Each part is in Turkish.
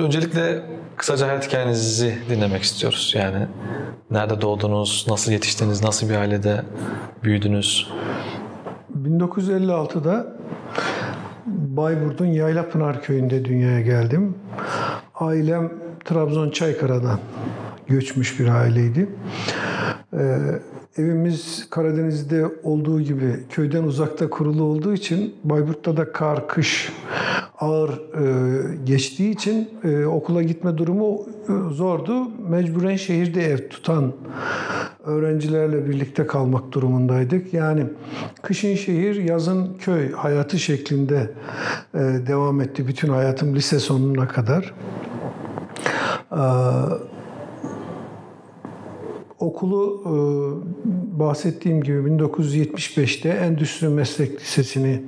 Öncelikle kısaca hayat hikayenizi dinlemek istiyoruz. Yani nerede doğdunuz, nasıl yetiştiniz, nasıl bir ailede büyüdünüz? 1956'da Bayburt'un Yaylapınar köyünde dünyaya geldim. Ailem Trabzon Çaykara'dan göçmüş bir aileydi. Ee, evimiz Karadeniz'de olduğu gibi köyden uzakta kurulu olduğu için Bayburt'ta da kar, kış ağır e, geçtiği için e, okula gitme durumu e, zordu. Mecburen şehirde ev tutan öğrencilerle birlikte kalmak durumundaydık. Yani kışın şehir, yazın köy hayatı şeklinde e, devam etti bütün hayatım lise sonuna kadar. E, okulu e, bahsettiğim gibi 1975'te Endüstri Meslek Lisesi'ni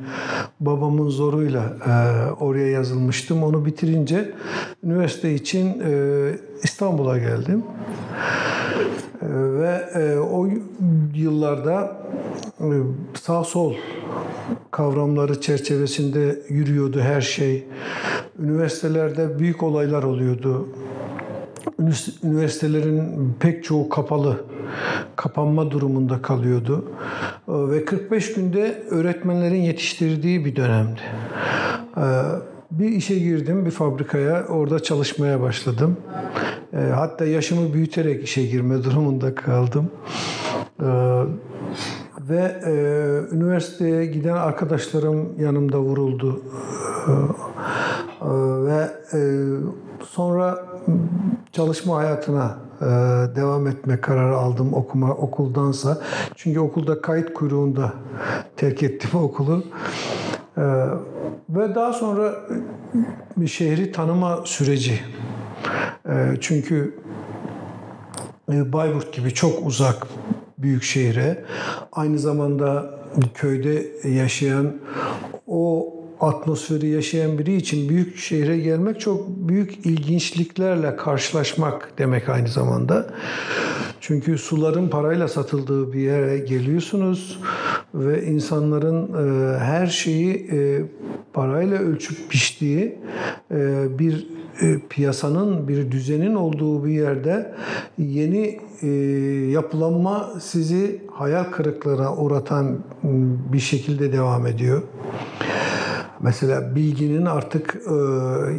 babamın zoruyla e, oraya yazılmıştım. Onu bitirince üniversite için e, İstanbul'a geldim. E, ve e, o yıllarda e, sağ sol kavramları çerçevesinde yürüyordu her şey. Üniversitelerde büyük olaylar oluyordu üniversitelerin pek çoğu kapalı, kapanma durumunda kalıyordu. Ve 45 günde öğretmenlerin yetiştirdiği bir dönemdi. Bir işe girdim, bir fabrikaya, orada çalışmaya başladım. Hatta yaşımı büyüterek işe girme durumunda kaldım. Ve üniversiteye giden arkadaşlarım yanımda vuruldu. Ve sonra çalışma hayatına e, devam etme kararı aldım okuma okuldansa. Çünkü okulda kayıt kuyruğunda terk ettim okulu. E, ve daha sonra bir şehri tanıma süreci. E, çünkü Bayburt gibi çok uzak büyük şehre aynı zamanda köyde yaşayan o atmosferi yaşayan biri için büyük şehre gelmek çok büyük ilginçliklerle karşılaşmak demek aynı zamanda. Çünkü suların parayla satıldığı bir yere geliyorsunuz ve insanların e, her şeyi e, parayla ölçüp biçtiği e, bir e, piyasanın, bir düzenin olduğu bir yerde yeni e, yapılanma sizi hayal kırıklığına uğratan bir şekilde devam ediyor. Mesela bilginin artık e,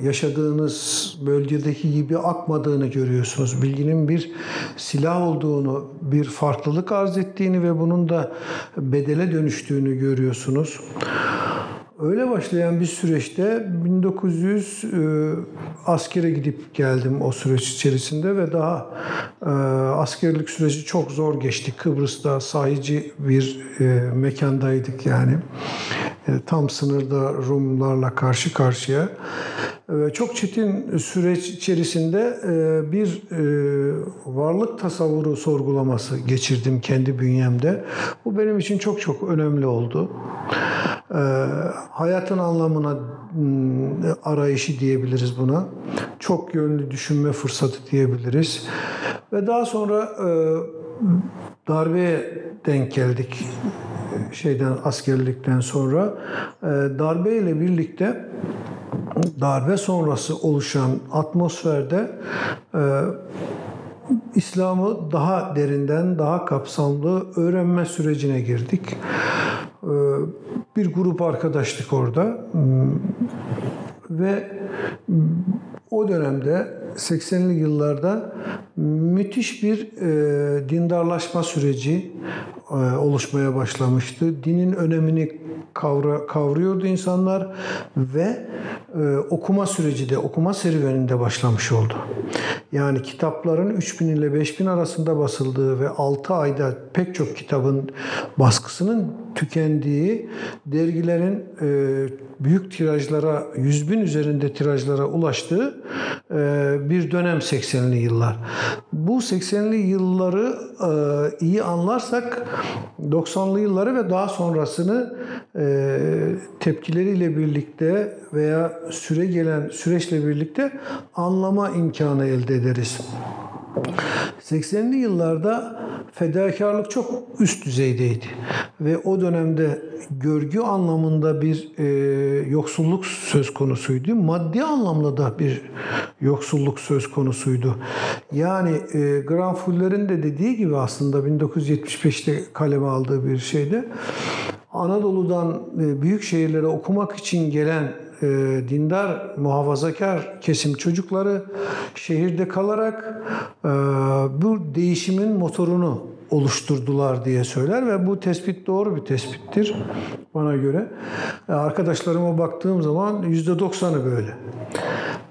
yaşadığınız bölgedeki gibi akmadığını görüyorsunuz. Bilginin bir silah olduğunu, bir farklılık arz ettiğini ve bunun da bedele dönüştüğünü görüyorsunuz. Öyle başlayan bir süreçte 1900 e, askere gidip geldim o süreç içerisinde ve daha e, askerlik süreci çok zor geçti. Kıbrıs'ta sahici bir e, mekandaydık yani. E, tam sınırda Rumlarla karşı karşıya. Ve çok çetin süreç içerisinde e, bir e, varlık tasavvuru sorgulaması geçirdim kendi bünyemde. Bu benim için çok çok önemli oldu. Hayatın anlamına arayışı diyebiliriz buna. Çok yönlü düşünme fırsatı diyebiliriz. Ve daha sonra darbeye denk geldik şeyden askerlikten sonra e, darbe ile birlikte darbe sonrası oluşan atmosferde e, İslam'ı daha derinden, daha kapsamlı öğrenme sürecine girdik. E, bir grup arkadaşlık orada ve o dönemde 80'li yıllarda müthiş bir e, dindarlaşma süreci e, oluşmaya başlamıştı. Dinin önemini kavra, kavruyordu insanlar ve e, okuma süreci de, okuma serüveninde başlamış oldu. Yani kitapların 3000 ile 5000 arasında basıldığı ve 6 ayda pek çok kitabın baskısının tükendiği, dergilerin e, büyük tirajlara, 100 bin üzerinde tirajlara ulaştığı e, bir dönem 80'li yıllar. Bu 80'li yılları e, iyi anlarsak 90'lı yılları ve daha sonrasını e, tepkileriyle birlikte veya süre gelen süreçle birlikte anlama imkanı elde ederiz. 80'li yıllarda fedakarlık çok üst düzeydeydi. Ve o dönemde görgü anlamında bir e, yoksulluk söz konusuydu. Maddi anlamda da bir yoksulluk söz konusuydu. Yani e, Granfuller'in de dediği gibi aslında 1975'te kaleme aldığı bir şeyde Anadolu'dan e, büyük şehirlere okumak için gelen e, dindar, muhafazakar kesim çocukları şehirde kalarak e, bu değişimin motorunu oluşturdular diye söyler ve bu tespit doğru bir tespittir bana göre. E, arkadaşlarıma baktığım zaman %90'ı böyle.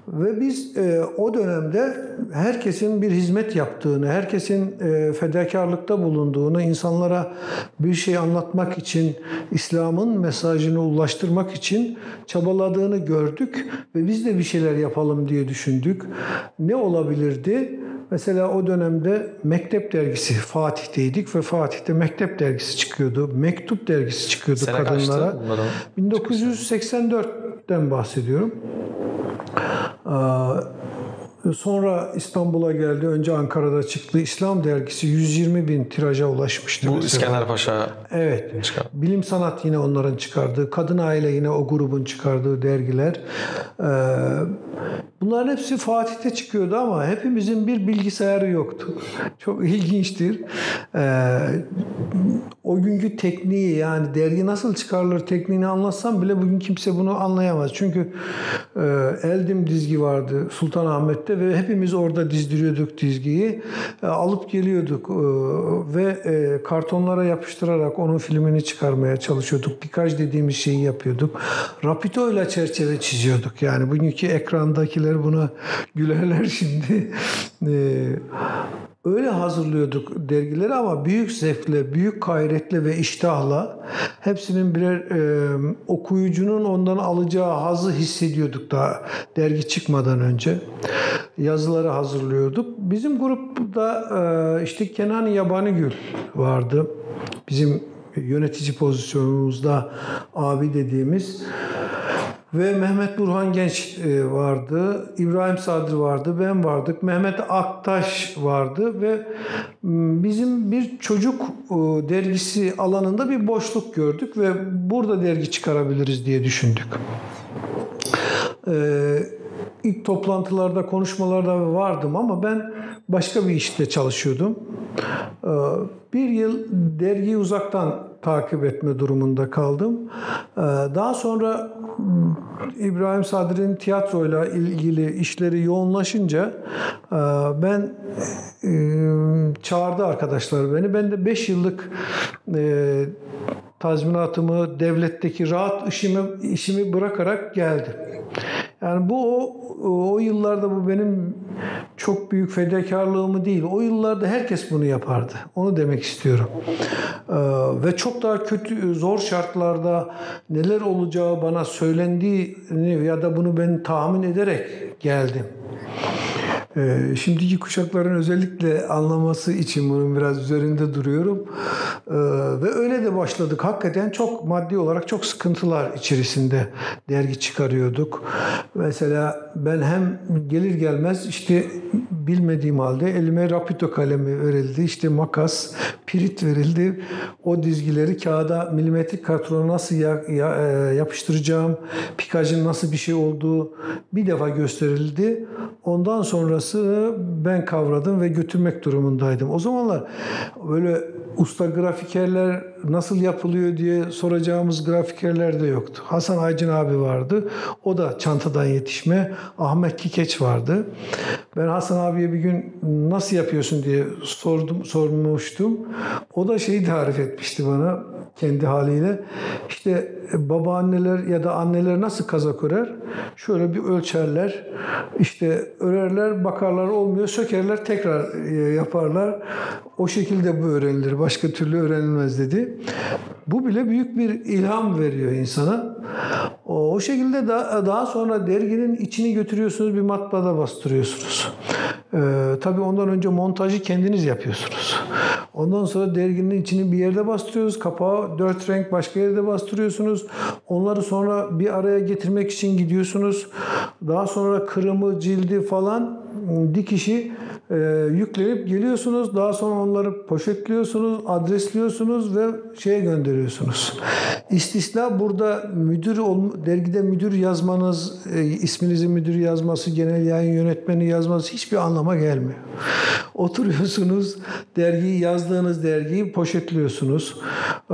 Ve biz e, o dönemde herkesin bir hizmet yaptığını, herkesin e, fedakarlıkta bulunduğunu, insanlara bir şey anlatmak için, İslam'ın mesajını ulaştırmak için çabaladığını gördük ve biz de bir şeyler yapalım diye düşündük. Ne olabilirdi? Mesela o dönemde Mektep dergisi Fatih'teydik ve Fatih'te Mektep dergisi çıkıyordu. Mektup dergisi çıkıyordu Sene kadınlara. kaçtı bunların? 1984'ten bahsediyorum. Ee, Sonra İstanbul'a geldi. Önce Ankara'da çıktı. İslam dergisi 120 bin tiraja ulaşmıştı. Bu mesela. İskender Paşa Evet. çıkan. Bilim Sanat yine onların çıkardığı, Kadın Aile yine o grubun çıkardığı dergiler. Ee, bunların hepsi Fatih'te çıkıyordu ama hepimizin bir bilgisayarı yoktu. Çok ilginçtir. Ee, o günkü tekniği yani dergi nasıl çıkarılır tekniğini anlatsam bile bugün kimse bunu anlayamaz. Çünkü e, Eldim dizgi vardı Sultanahmet'te ve hepimiz orada dizdiriyorduk dizgiyi. E, alıp geliyorduk e, ve e, kartonlara yapıştırarak onun filmini çıkarmaya çalışıyorduk. Birkaç dediğimiz şeyi yapıyorduk. Rapito ile çerçeve çiziyorduk. Yani bugünkü ekrandakiler buna gülerler şimdi. E, Öyle hazırlıyorduk dergileri ama büyük zevkle, büyük gayretle ve iştahla hepsinin birer e, okuyucunun ondan alacağı hazı hissediyorduk daha dergi çıkmadan önce. Yazıları hazırlıyorduk. Bizim grupta e, işte Kenan Yabanigül vardı. Bizim yönetici pozisyonumuzda abi dediğimiz ve Mehmet Burhan Genç e, vardı, İbrahim Sadri vardı, ben vardık, Mehmet Aktaş vardı ve bizim bir çocuk e, dergisi alanında bir boşluk gördük ve burada dergi çıkarabiliriz diye düşündük. Ee, ilk toplantılarda, konuşmalarda vardım ama ben başka bir işte çalışıyordum. Bir yıl dergiyi uzaktan takip etme durumunda kaldım. Ee, daha sonra İbrahim Sadri'nin tiyatroyla ilgili işleri yoğunlaşınca e, ben e, çağırdı arkadaşlar beni. Ben de 5 yıllık e, tazminatımı, devletteki rahat işimi, işimi bırakarak geldim. Yani bu o, o yıllarda bu benim çok büyük fedakarlığımı değil. O yıllarda herkes bunu yapardı. Onu demek istiyorum. Ee, ve çok daha kötü, zor şartlarda neler olacağı bana söylendiğini ya da bunu ben tahmin ederek geldim. Ee, şimdiki kuşakların özellikle anlaması için bunun biraz üzerinde duruyorum. Ee, ve öyle de başladık. Hakikaten çok maddi olarak çok sıkıntılar içerisinde dergi çıkarıyorduk. Mesela ben hem gelir gelmez işte bilmediğim halde elime rapito kalemi verildi. işte makas, pirit verildi. O dizgileri kağıda milimetrik kartona nasıl ya, ya, e, yapıştıracağım, pikajın nasıl bir şey olduğu bir defa gösterildi. Ondan sonrası ben kavradım ve götürmek durumundaydım. O zamanlar böyle usta grafikerler nasıl yapılıyor diye soracağımız grafikerler de yoktu. Hasan Aycın abi vardı. O da çantadan yetişme. Ahmet Kikeç vardı. Ben Hasan abiye bir gün nasıl yapıyorsun diye sordum, sormuştum. O da şeyi tarif etmişti bana kendi haliyle. İşte babaanneler ya da anneler nasıl kazak örer? Şöyle bir ölçerler. İşte örerler, bakarlar olmuyor, sökerler, tekrar e, yaparlar. O şekilde bu öğrenilir. Başka türlü öğrenilmez dedi. Bu bile büyük bir ilham veriyor insana. O, şekilde da, daha sonra derginin içini götürüyorsunuz, bir matbaada bastırıyorsunuz. Ee, tabii ondan önce montajı kendiniz yapıyorsunuz. Ondan sonra derginin içini bir yerde bastırıyoruz. Kapağı dört renk başka yerde bastırıyorsunuz. Onları sonra bir araya getirmek için gidiyorsunuz. Daha sonra kırımı, cildi falan dikişi e, yüklenip geliyorsunuz. Daha sonra onları poşetliyorsunuz, adresliyorsunuz ve şeye gönderiyorsunuz. İstisna burada müdür dergide müdür yazmanız, e, isminizi müdür yazması, genel yayın yönetmeni yazması hiçbir anlama gelmiyor. Oturuyorsunuz, dergiyi yazdığınız dergiyi poşetliyorsunuz. Ee,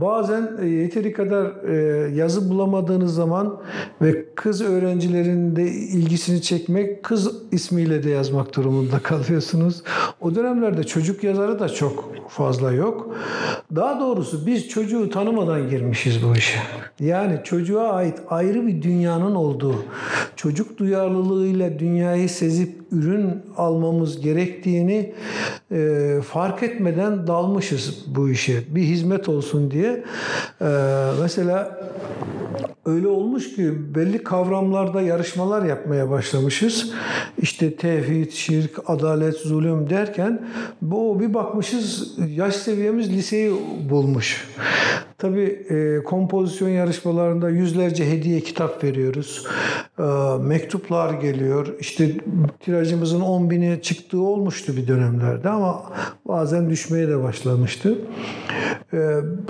bazen e, yeteri kadar e, yazı bulamadığınız zaman ve kız öğrencilerin de ilgisini çekmek kız ismiyle de yazmak durumunda kalıyorsunuz. O dönemlerde çocuk yazarı da çok fazla yok. Daha doğrusu biz çocuğu tanımadan girmişiz bu işe. Yani çocuğa ait ayrı bir dünyanın olduğu, çocuk duyarlılığıyla dünyayı sezip ürün almamız gerektiğini e, fark etmeden dalmışız bu işe. Bir hizmet olsun diye. E, mesela öyle olmuş ki belli kavramlarda yarışmalar yapmaya başlamışız. İşte tevhid, şirk, adalet, zulüm derken bu bir bakmışız yaş seviyemiz liseyi bulmuş. Tabii e, kompozisyon yarışmalarında yüzlerce hediye kitap veriyoruz. E, mektuplar geliyor. İşte tirajımızın 10 bini çıktığı olmuştu bir dönemlerde ama bazen düşmeye de başlamıştı. E,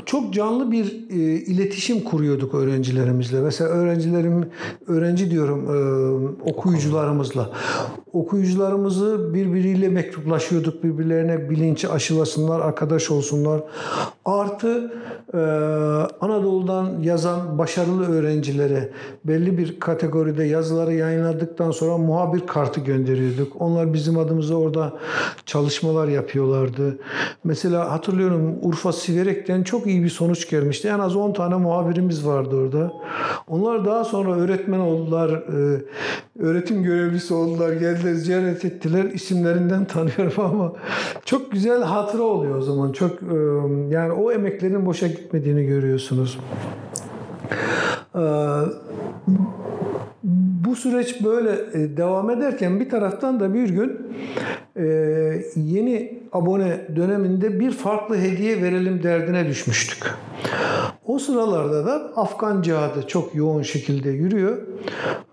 çok canlı bir e, iletişim kuruyorduk öğrencilerimizle. Mesela öğrencilerim, öğrenci diyorum e, okuyucularımızla. Okuyucularımızı birbiriyle mektuplaşıyorduk. Birbirlerine bilinç aşılasınlar, arkadaş olsunlar. Artı e, Anadolu'dan yazan başarılı öğrencilere belli bir kategoride yazıları yayınladıktan sonra muhabir kartı gönderiyorduk. Onlar bizim adımıza orada çalışmalar yapıyorlardı. Mesela hatırlıyorum Urfa Siverek'ten çok iyi bir sonuç gelmişti. En az 10 tane muhabirimiz vardı orada. Onlar daha sonra öğretmen oldular, e, öğretim görevlisi oldular, geldiler ziyaret ettiler. İsimlerinden tanıyorum ama çok güzel hatıra oluyor o zaman. Çok e, yani o emeklerin boşa gitmediğini görüyorsunuz. Ee, bu süreç böyle e, devam ederken bir taraftan da bir gün e, yeni abone döneminde bir farklı hediye verelim derdine düşmüştük. O sıralarda da Afgan cihadı çok yoğun şekilde yürüyor.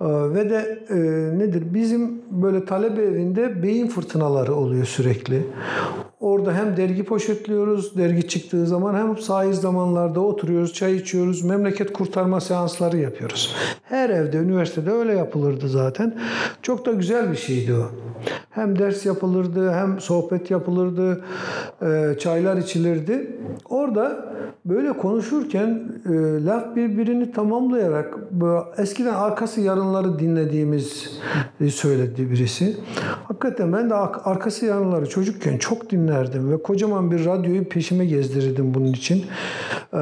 Ee, ve de e, nedir? Bizim böyle talebe evinde beyin fırtınaları oluyor sürekli. Orada hem dergi poşetliyoruz, dergi çıktığı zaman hem sahil zamanlarda oturuyoruz, çay içiyoruz, memleket kurtarma seansları yapıyoruz. Her evde, üniversitede öyle yapılırdı zaten. Çok da güzel bir şeydi o. Hem ders yapılırdı, hem sohbet yapılırdı, e, çaylar içilirdi. Orada böyle konuşurken e, laf birbirini tamamlayarak eskiden arkası yarınları dinlediğimiz söyledi birisi. Hakikaten ben de arkası yarınları çocukken çok dinlerdim ve kocaman bir radyoyu peşime gezdirirdim bunun için. Ee,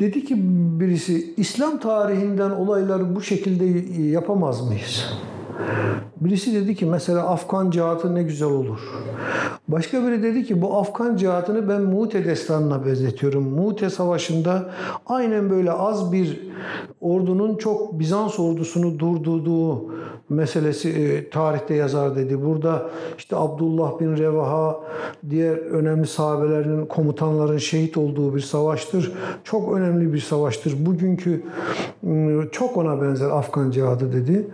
dedi ki birisi İslam tarihinden olayları bu şekilde yapamaz mıyız? Birisi dedi ki mesela Afgan cihatı ne güzel olur. Başka biri dedi ki bu Afgan cihatını ben Mu'te destanına benzetiyorum. Mu'te savaşında aynen böyle az bir ordunun çok Bizans ordusunu durdurduğu meselesi e, tarihte yazar dedi. Burada işte Abdullah bin Revaha diğer önemli sahabelerin komutanların şehit olduğu bir savaştır. Çok önemli bir savaştır. Bugünkü çok ona benzer Afgan cihadı dedi.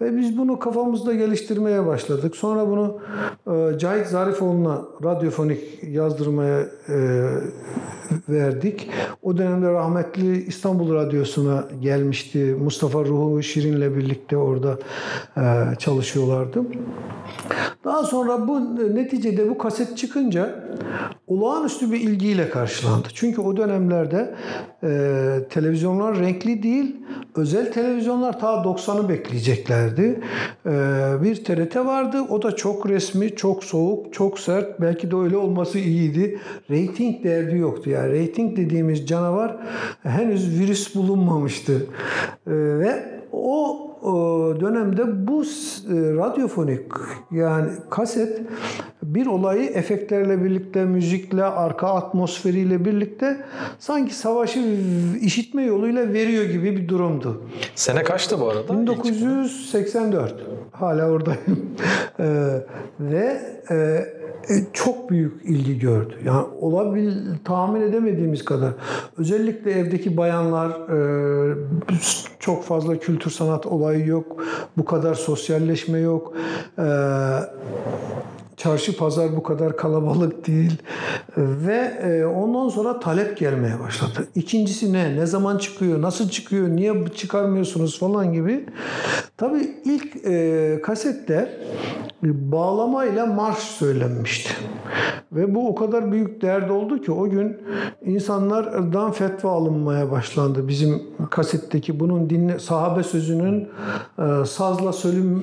Ve biz bunu kafamızda geliştirmeye başladık. Sonra bunu e, Cahit Zarifoğlu'na radyofonik yazdırmaya e, verdik. O dönemde rahmetli İstanbul Radyosu'na gelmişti. Mustafa Ruhu Şirin'le birlikte orada çalışıyorlardı. Daha sonra bu neticede bu kaset çıkınca olağanüstü bir ilgiyle karşılandı. Çünkü o dönemlerde e, televizyonlar renkli değil, özel televizyonlar ta 90'ı bekleyeceklerdi. E, bir TRT vardı, o da çok resmi, çok soğuk, çok sert. Belki de öyle olması iyiydi. Rating derdi yoktu. Yani rating dediğimiz canavar henüz virüs bulunmamıştı. E, ve o dönemde bu e, radyofonik yani kaset bir olayı efektlerle birlikte, müzikle, arka atmosferiyle birlikte sanki savaşı işitme yoluyla veriyor gibi bir durumdu. Sene kaçtı bu arada? 1984. Hala oradayım. Ee, ve e, çok büyük ilgi gördü. Yani olabil tahmin edemediğimiz kadar. Özellikle evdeki bayanlar e, çok fazla kültür sanat olayı yok. Bu kadar sosyalleşme yok. E, çarşı pazar bu kadar kalabalık değil ve e, ondan sonra talep gelmeye başladı. İkincisi ne? Ne zaman çıkıyor? Nasıl çıkıyor? Niye çıkarmıyorsunuz falan gibi. Tabii ilk e, kasette bağlamayla marş söylenmişti. Ve bu o kadar büyük dert oldu ki o gün insanlardan fetva alınmaya başlandı. Bizim kasetteki bunun dinle, sahabe sözünün e, sazla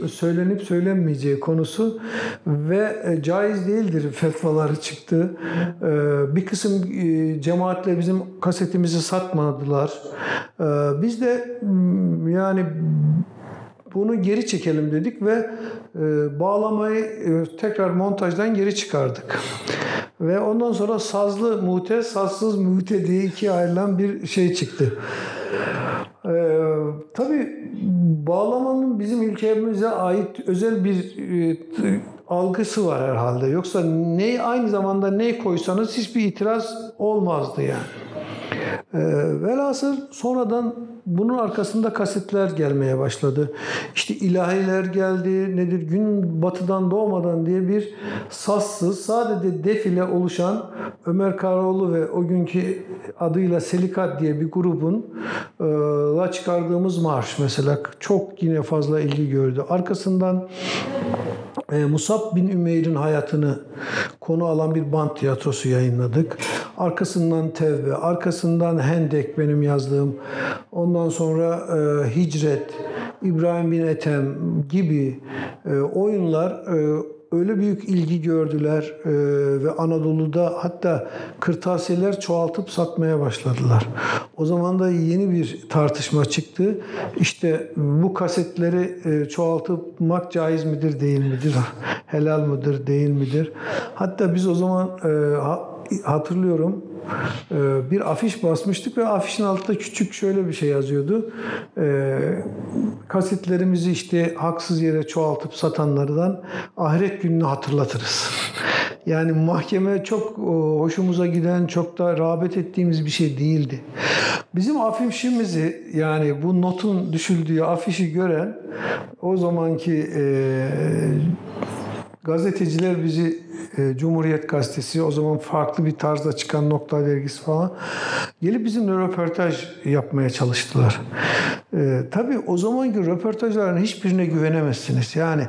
söylenip söylenmeyeceği konusu ve e, caiz değildir fetvaları çıktı. E, bir kısım cemaatle bizim kasetimizi satmadılar. Biz de yani bunu geri çekelim dedik ve e, bağlamayı e, tekrar montajdan geri çıkardık. Ve ondan sonra sazlı mute, sazsız mute diye ikiye ayrılan bir şey çıktı. Ee, tabii bağlamanın bizim ülkemize ait özel bir e, algısı var herhalde. Yoksa ne aynı zamanda ne koysanız hiçbir itiraz olmazdı yani. E, velhasıl sonradan bunun arkasında kasetler gelmeye başladı. İşte ilahiler geldi, nedir gün batıdan doğmadan diye bir sassız, sadece defile oluşan Ömer Karaoğlu ve o günkü adıyla Selikat diye bir grubun e, la çıkardığımız marş mesela çok yine fazla ilgi gördü. Arkasından e, Musab bin Ümeyr'in hayatını konu alan bir band tiyatrosu yayınladık. Arkasından Tevbe, arkasından Hendek benim yazdığım. Ondan sonra e, Hicret, İbrahim bin Ethem gibi e, oyunlar e, öyle büyük ilgi gördüler e, ve Anadolu'da hatta kırtasiyeler çoğaltıp satmaya başladılar. O zaman da yeni bir tartışma çıktı. İşte bu kasetleri e, çoğaltmak caiz midir değil midir? Helal mıdır değil midir? Hatta biz o zaman e, hatırlıyorum ee, bir afiş basmıştık ve afişin altında küçük şöyle bir şey yazıyordu. Ee, kasetlerimizi işte haksız yere çoğaltıp satanlardan ahiret gününü hatırlatırız. Yani mahkeme çok hoşumuza giden, çok da rağbet ettiğimiz bir şey değildi. Bizim afişimizi yani bu notun düşüldüğü afişi gören o zamanki e, gazeteciler bizi e, Cumhuriyet Gazetesi o zaman farklı bir tarzda çıkan Nokta Dergisi falan gelip bizimle röportaj yapmaya çalıştılar. E, tabii o zamanki röportajların hiçbirine güvenemezsiniz. Yani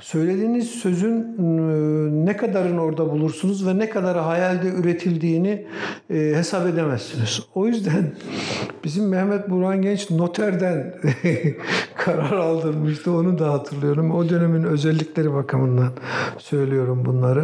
söylediğiniz sözün e, ne kadarını orada bulursunuz ve ne kadar hayalde üretildiğini e, hesap edemezsiniz. O yüzden bizim Mehmet Burhan Genç noterden karar aldırmıştı. Onu da hatırlıyorum. O dönemin özellikleri bakımından söylüyorum bunları.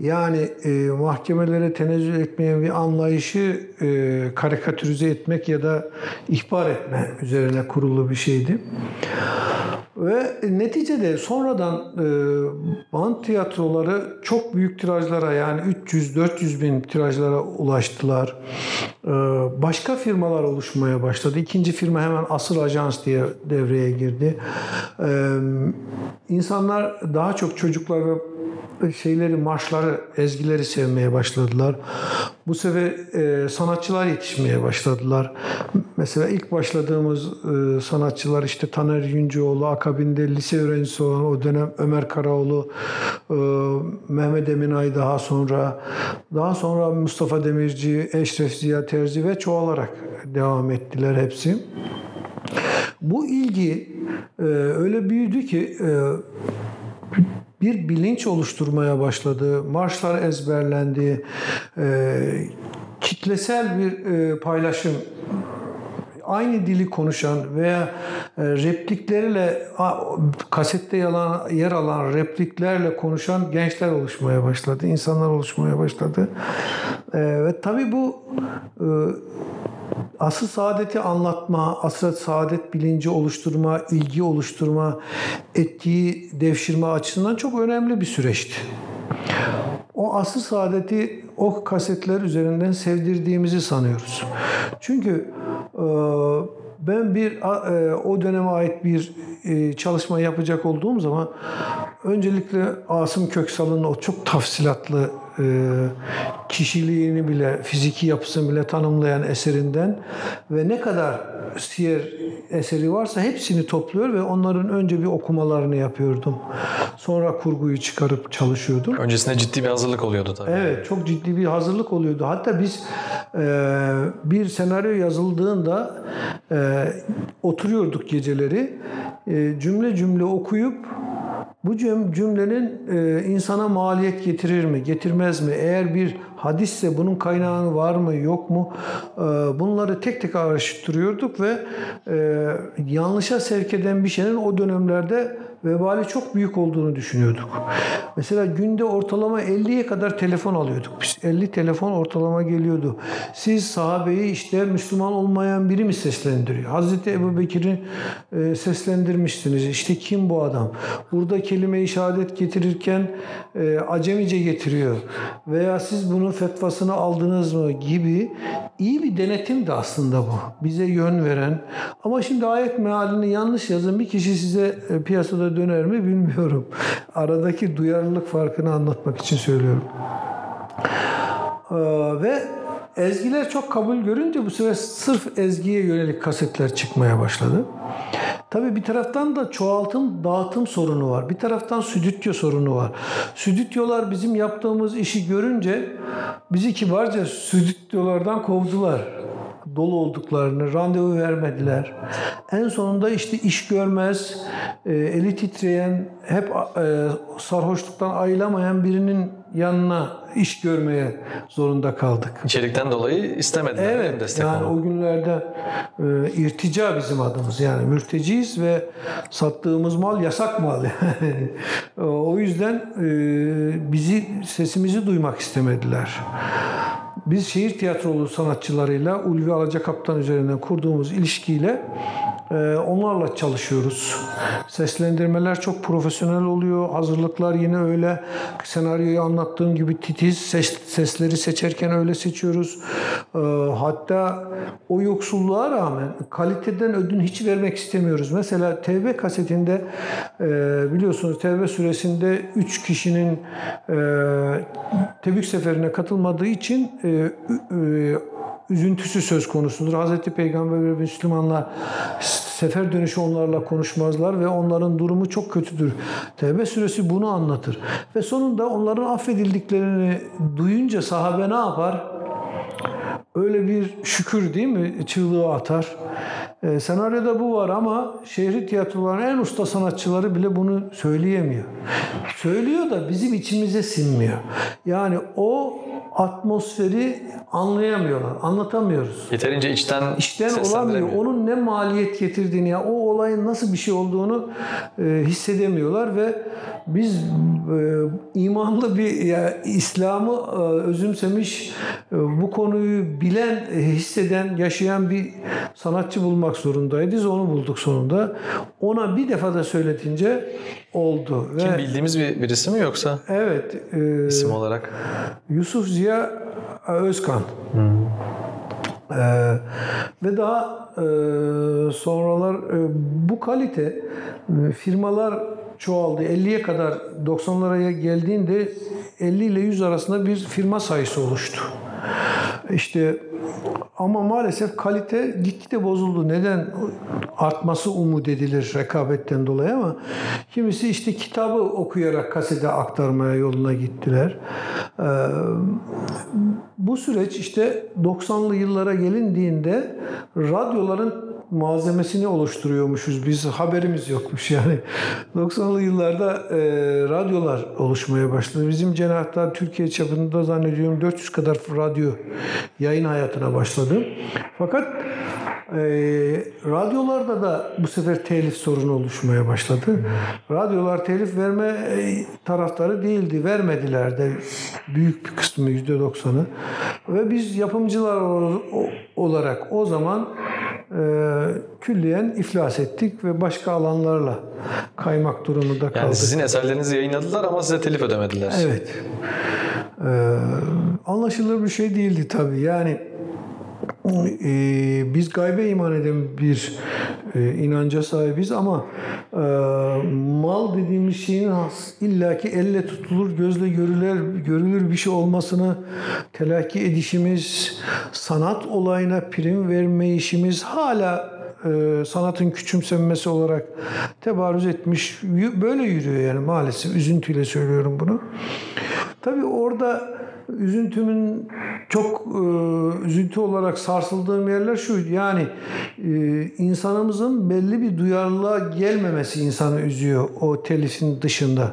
Yani e, mahkemelere tenezzül etmeyen bir anlayışı e, karikatürize etmek ya da ihbar etme üzerine kurulu bir şeydi. Ve neticede sonradan e, band tiyatroları çok büyük tirajlara yani 300-400 bin tirajlara ulaştılar. E, başka firmalar oluşmaya başladı. İkinci firma hemen Asıl Ajans diye devreye girdi. E, insanlar daha çok çocuklar ve şeyleri, marşları, ezgileri sevmeye başladılar. Bu sefer e, sanatçılar yetişmeye başladılar. Mesela ilk başladığımız e, sanatçılar işte Taner Yüncüoğlu, akabinde lise öğrencisi olan o dönem Ömer Karaoğlu, e, Mehmet Eminay daha sonra, daha sonra Mustafa Demirci, Eşref Ziya Terzi ve çoğalarak devam ettiler hepsi. Bu ilgi e, öyle büyüdü ki e, bir bilinç oluşturmaya başladı. Marşlar ezberlendi. E, kitlesel bir e, paylaşım aynı dili konuşan veya e, replikleriyle kasette yalan, yer alan repliklerle konuşan gençler oluşmaya başladı. insanlar oluşmaya başladı. E, ve tabii bu e, asıl saadeti anlatma, asıl saadet bilinci oluşturma, ilgi oluşturma, ettiği devşirme açısından çok önemli bir süreçti. O asıl saadeti o kasetler üzerinden sevdirdiğimizi sanıyoruz. Çünkü ben bir e, o döneme ait bir e, çalışma yapacak olduğum zaman öncelikle Asım Köksal'ın o çok tafsilatlı e, kişiliğini bile, fiziki yapısını bile tanımlayan eserinden ve ne kadar siyer eseri varsa hepsini topluyor ve onların önce bir okumalarını yapıyordum. Sonra kurguyu çıkarıp çalışıyordum. Öncesinde ciddi bir hazırlık oluyordu tabii. Evet, çok ciddi bir hazırlık oluyordu. Hatta biz e, bir senaryo yazıldığında e, oturuyorduk geceleri, e, cümle cümle okuyup bu cümlenin e, insana maliyet getirir mi, getirmez mi? Eğer bir hadisse bunun kaynağı var mı, yok mu? E, bunları tek tek araştırıyorduk ve e, yanlışa sevk eden bir şeyin o dönemlerde vebali çok büyük olduğunu düşünüyorduk. Mesela günde ortalama 50'ye kadar telefon alıyorduk. Biz 50 telefon ortalama geliyordu. Siz sahabeyi işte Müslüman olmayan biri mi seslendiriyor? Hazreti Ebu Bekir'i e, seslendirmişsiniz. İşte kim bu adam? Burada kelime-i şehadet getirirken e, acemice getiriyor. Veya siz bunun fetvasını aldınız mı gibi iyi bir denetim de aslında bu. Bize yön veren. Ama şimdi ayet mealini yanlış yazın bir kişi size e, piyasada döner mi bilmiyorum. Aradaki duyarlılık farkını anlatmak için söylüyorum. Ee, ve ezgiler çok kabul görünce bu sefer sırf ezgiye yönelik kasetler çıkmaya başladı. Tabii bir taraftan da çoğaltım, dağıtım sorunu var. Bir taraftan stüdyo sorunu var. Stüdyolar bizim yaptığımız işi görünce bizi kibarca stüdyolardan kovdular dolu olduklarını, randevu vermediler. En sonunda işte iş görmez, e, eli titreyen, hep e, sarhoşluktan ayılamayan birinin yanına iş görmeye zorunda kaldık. İçerikten dolayı istemediler evet, destek yani olmak. o günlerde e, irtica bizim adımız yani mürteciyiz ve sattığımız mal yasak mal yani. o yüzden e, bizi sesimizi duymak istemediler. Biz şehir tiyatrolu sanatçılarıyla Ulvi Alacakaptan üzerinden kurduğumuz ilişkiyle onlarla çalışıyoruz. Seslendirmeler çok profesyonel oluyor. Hazırlıklar yine öyle. Senaryoyu anlattığım gibi titiz. Ses, sesleri seçerken öyle seçiyoruz. E, hatta o yoksulluğa rağmen kaliteden ödün hiç vermek istemiyoruz. Mesela TV kasetinde e, biliyorsunuz TV süresinde 3 kişinin Tebük seferine katılmadığı için üzüntüsü söz konusudur. Hazreti Peygamber ve Müslümanlar sefer dönüşü onlarla konuşmazlar ve onların durumu çok kötüdür. Tevbe suresi bunu anlatır. Ve sonunda onların affedildiklerini duyunca sahabe ne yapar? Öyle bir şükür değil mi? Çığlığı atar. E, senaryoda bu var ama şehri tiyatroların en usta sanatçıları bile bunu söyleyemiyor. Söylüyor da bizim içimize sinmiyor. Yani o atmosferi anlayamıyorlar, anlatamıyoruz. Yeterince içten İşten olamıyor. Onun ne maliyet getirdiğini, ya o olayın nasıl bir şey olduğunu e, hissedemiyorlar ve biz e, imanlı bir ya İslam'ı e, özümsemiş, e, bu konuyu bilen, e, hisseden, yaşayan bir sanatçı bulmak zorundayız. Onu bulduk sonunda. Ona bir defa da söyletince oldu. Kim ve, bildiğimiz bir birisi mi yoksa Evet. E, isim olarak? Yusuf Ziya Özkan. Ee, ve daha e, sonralar e, bu kalite e, firmalar çoğaldı. 50'ye kadar 90'lara geldiğinde 50 ile 100 arasında bir firma sayısı oluştu. İşte ama maalesef kalite gitgide bozuldu. Neden? Artması umut edilir rekabetten dolayı ama kimisi işte kitabı okuyarak kasete aktarmaya yoluna gittiler. Ee, bu süreç işte 90'lı yıllara gelindiğinde radyoların malzemesini oluşturuyormuşuz. Biz haberimiz yokmuş yani. 90'lı yıllarda e, radyolar oluşmaya başladı. Bizim cenahlar Türkiye çapında zannediyorum 400 kadar radyo yayın hayatına başladı. Fakat e, radyolarda da bu sefer telif sorunu oluşmaya başladı. Radyolar telif verme e, taraftarı değildi. Vermediler de büyük bir kısmı %90'ı. Ve biz yapımcılar olarak o zaman e, külliyen iflas ettik ve başka alanlarla kaymak durumunda kaldık. Yani sizin eserlerinizi yayınladılar ama size telif ödemediler. Evet. Ee, anlaşılır bir şey değildi tabii. Yani e, biz gaybe iman eden bir e, inanca sahibiz ama e, mal dediğimiz şeyin illaki elle tutulur, gözle görülür, görülür bir şey olmasını telakki edişimiz, sanat olayına prim verme işimiz hala e, sanatın küçümsenmesi olarak tebarüz etmiş. Böyle yürüyor yani maalesef. Üzüntüyle söylüyorum bunu. Tabii orada üzüntümün çok e, üzüntü olarak sarsıldığım yerler şu. Yani e, insanımızın belli bir duyarlılığa gelmemesi insanı üzüyor o telifin dışında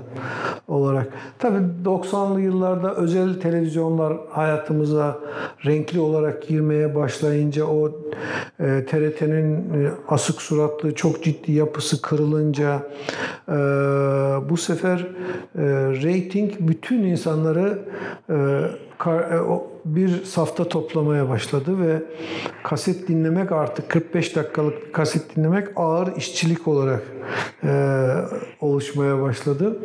olarak. Tabii 90'lı yıllarda özel televizyonlar hayatımıza renkli olarak girmeye başlayınca o e, TRT'nin asık suratlı çok ciddi yapısı kırılınca bu sefer e, rating bütün insanları bir safta toplamaya başladı ve kaset dinlemek artık 45 dakikalık bir kaset dinlemek ağır işçilik olarak e, oluşmaya başladı.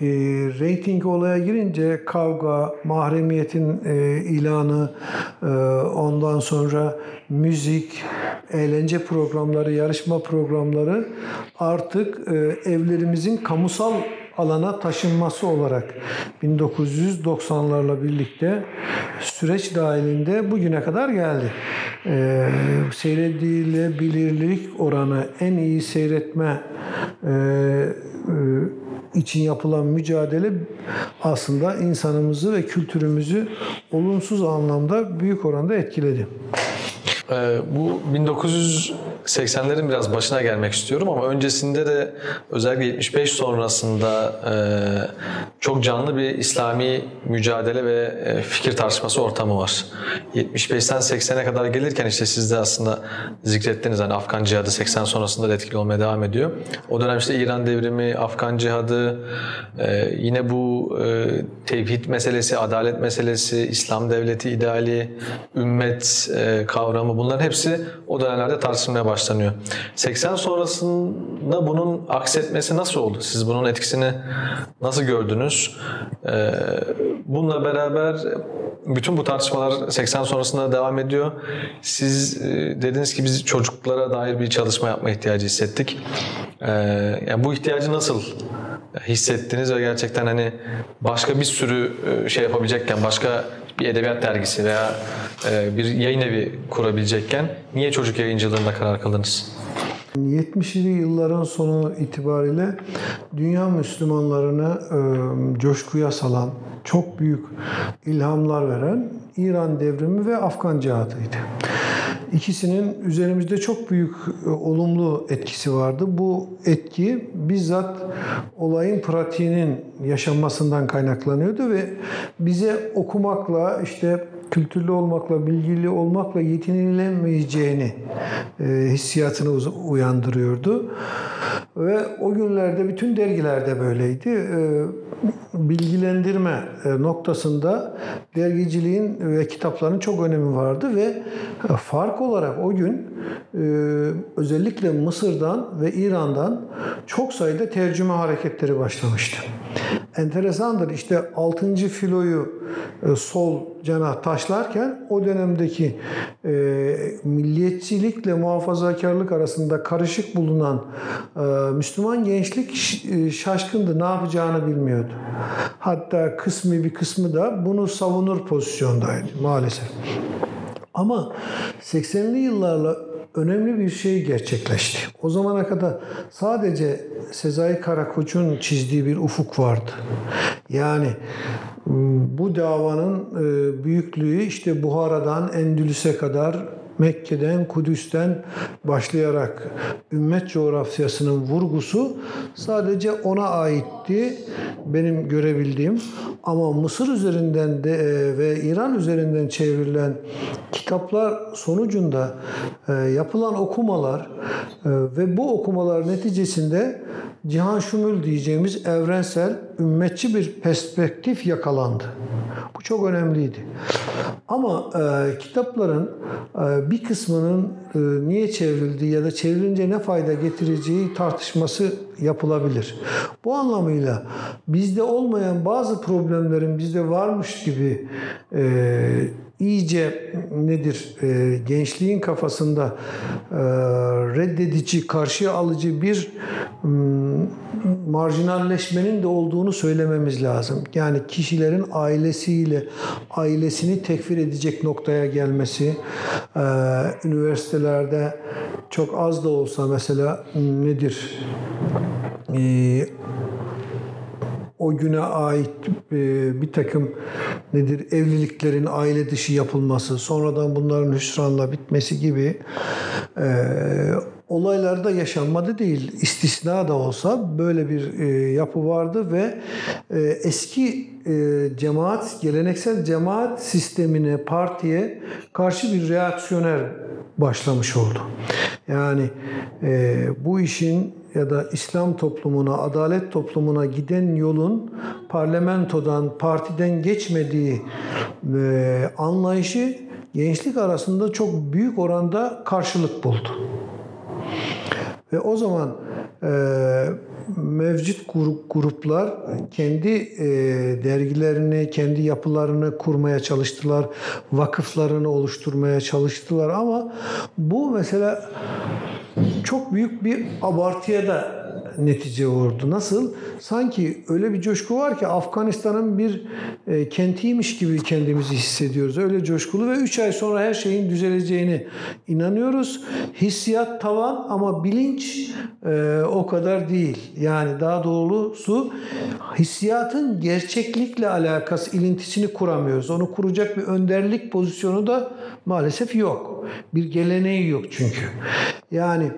E, rating olaya girince kavga, mahremiyetin e, ilanı, e, ondan sonra müzik, eğlence programları, yarışma programları artık e, evlerimizin kamusal alana taşınması olarak 1990'larla birlikte süreç dahilinde bugüne kadar geldi. Ee, seyredilebilirlik oranı en iyi seyretme e, e, için yapılan mücadele aslında insanımızı ve kültürümüzü olumsuz anlamda büyük oranda etkiledi. Ee, bu 1980'lerin biraz başına gelmek istiyorum ama öncesinde de özellikle 75 sonrasında e, çok canlı bir İslami mücadele ve e, fikir tartışması ortamı var. 75'ten 80'e kadar gelirken işte siz de aslında zikrettiniz hani Afgan cihadı 80 sonrasında da etkili olmaya devam ediyor. O dönem işte İran devrimi, Afgan cihadı, e, yine bu tevhid meselesi, adalet meselesi, İslam devleti ideali, ümmet kavramı bunların hepsi o dönemlerde tartışılmaya başlanıyor. 80 sonrasında bunun aksetmesi nasıl oldu? Siz bunun etkisini nasıl gördünüz? Ee, bununla beraber bütün bu tartışmalar 80 sonrasında devam ediyor. Siz e, dediniz ki biz çocuklara dair bir çalışma yapma ihtiyacı hissettik. Ee, yani bu ihtiyacı nasıl hissettiniz ve gerçekten hani başka bir sürü e, şey yapabilecekken, başka bir edebiyat dergisi veya e, bir yayın evi kurabilecekken niye çocuk yayıncılığında karar kıldınız? 70'li yılların sonu itibariyle dünya Müslümanlarını e, coşkuya salan, çok büyük ilhamlar veren İran devrimi ve Afgan cihadıydı. İkisinin üzerimizde çok büyük e, olumlu etkisi vardı. Bu etki bizzat olayın pratiğinin yaşanmasından kaynaklanıyordu ve bize okumakla işte kültürlü olmakla, bilgili olmakla yetinilemeyeceğini e, hissiyatını uyandırıyordu. Ve o günlerde bütün dergilerde böyleydi. E, bilgilendirme e, noktasında dergiciliğin ve kitapların çok önemi vardı ve fark olarak o gün e, özellikle Mısır'dan ve İran'dan çok sayıda tercüme hareketleri başlamıştı. Enteresandır işte 6. filoyu e, sol cana taşlarken o dönemdeki e, milliyetçilikle muhafazakarlık arasında karışık bulunan e, Müslüman gençlik şaşkındı, ne yapacağını bilmiyordu. Hatta kısmı bir kısmı da bunu savunur pozisyondaydı maalesef. Ama 80'li yıllarla önemli bir şey gerçekleşti. O zamana kadar sadece Sezai Karakoç'un çizdiği bir ufuk vardı. Yani bu davanın e, büyüklüğü işte Buhara'dan Endülüs'e kadar Mekke'den, Kudüs'ten başlayarak ümmet coğrafyasının vurgusu sadece ona aitti benim görebildiğim. Ama Mısır üzerinden de e, ve İran üzerinden çevrilen kitaplar sonucunda e, yapılan okumalar ve bu okumalar neticesinde cihan şumul diyeceğimiz evrensel, ümmetçi bir perspektif yakalandı. Bu çok önemliydi. Ama e, kitapların e, bir kısmının e, niye çevrildiği ya da çevrilince ne fayda getireceği tartışması yapılabilir. Bu anlamıyla bizde olmayan bazı problemlerin bizde varmış gibi e, iyice nedir e, gençliğin kafasında e, reddedici, karşıya alıcı bir m, marjinalleşmenin de olduğunu söylememiz lazım. Yani kişilerin ailesiyle ailesini tekfir edecek noktaya gelmesi, e, üniversitelerde çok az da olsa mesela nedir? E, o güne ait e, bir takım nedir evliliklerin aile dışı yapılması, sonradan bunların hüsranla bitmesi gibi e, olaylarda yaşanmadı değil. İstisna da olsa böyle bir e, yapı vardı ve eski cemaat, geleneksel cemaat sistemine, partiye karşı bir reaksiyoner başlamış oldu. Yani e, bu işin ya da İslam toplumuna, adalet toplumuna giden yolun parlamentodan, partiden geçmediği e, anlayışı gençlik arasında çok büyük oranda karşılık buldu. Ve o zaman mevcut grup, gruplar kendi e, dergilerini, kendi yapılarını kurmaya çalıştılar, vakıflarını oluşturmaya çalıştılar ama bu mesela çok büyük bir abartıya da netice oldu. Nasıl? Sanki öyle bir coşku var ki Afganistan'ın bir e, kentiymiş gibi kendimizi hissediyoruz. Öyle coşkulu ve 3 ay sonra her şeyin düzeleceğini inanıyoruz. Hissiyat tavan ama bilinç e, o kadar değil. Yani daha doğrusu hissiyatın gerçeklikle alakası, ilintisini kuramıyoruz. Onu kuracak bir önderlik pozisyonu da maalesef yok. Bir geleneği yok çünkü. Yani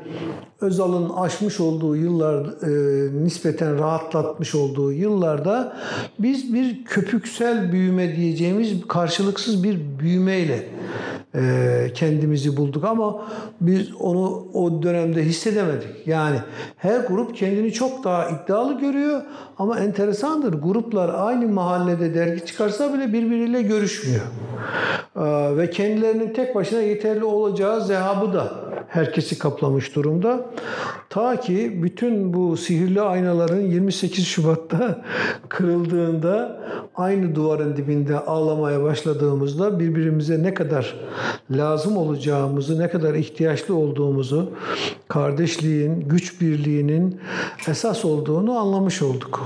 Özal'ın aşmış olduğu yıllar e, nispeten rahatlatmış olduğu yıllarda biz bir köpüksel büyüme diyeceğimiz karşılıksız bir büyümeyle e, kendimizi bulduk ama biz onu o dönemde hissedemedik. Yani her grup kendini çok daha iddialı görüyor ama enteresandır. Gruplar aynı mahallede dergi çıkarsa bile birbiriyle görüşmüyor. E, ve kendilerinin tek başına yeterli olacağı zehabı da herkesi kaplamış durumda. Ta ki bütün bu sihirli aynaların 28 Şubat'ta kırıldığında aynı duvarın dibinde ağlamaya başladığımızda birbirimize ne kadar lazım olacağımızı, ne kadar ihtiyaçlı olduğumuzu, kardeşliğin, güç birliğinin esas olduğunu anlamış olduk.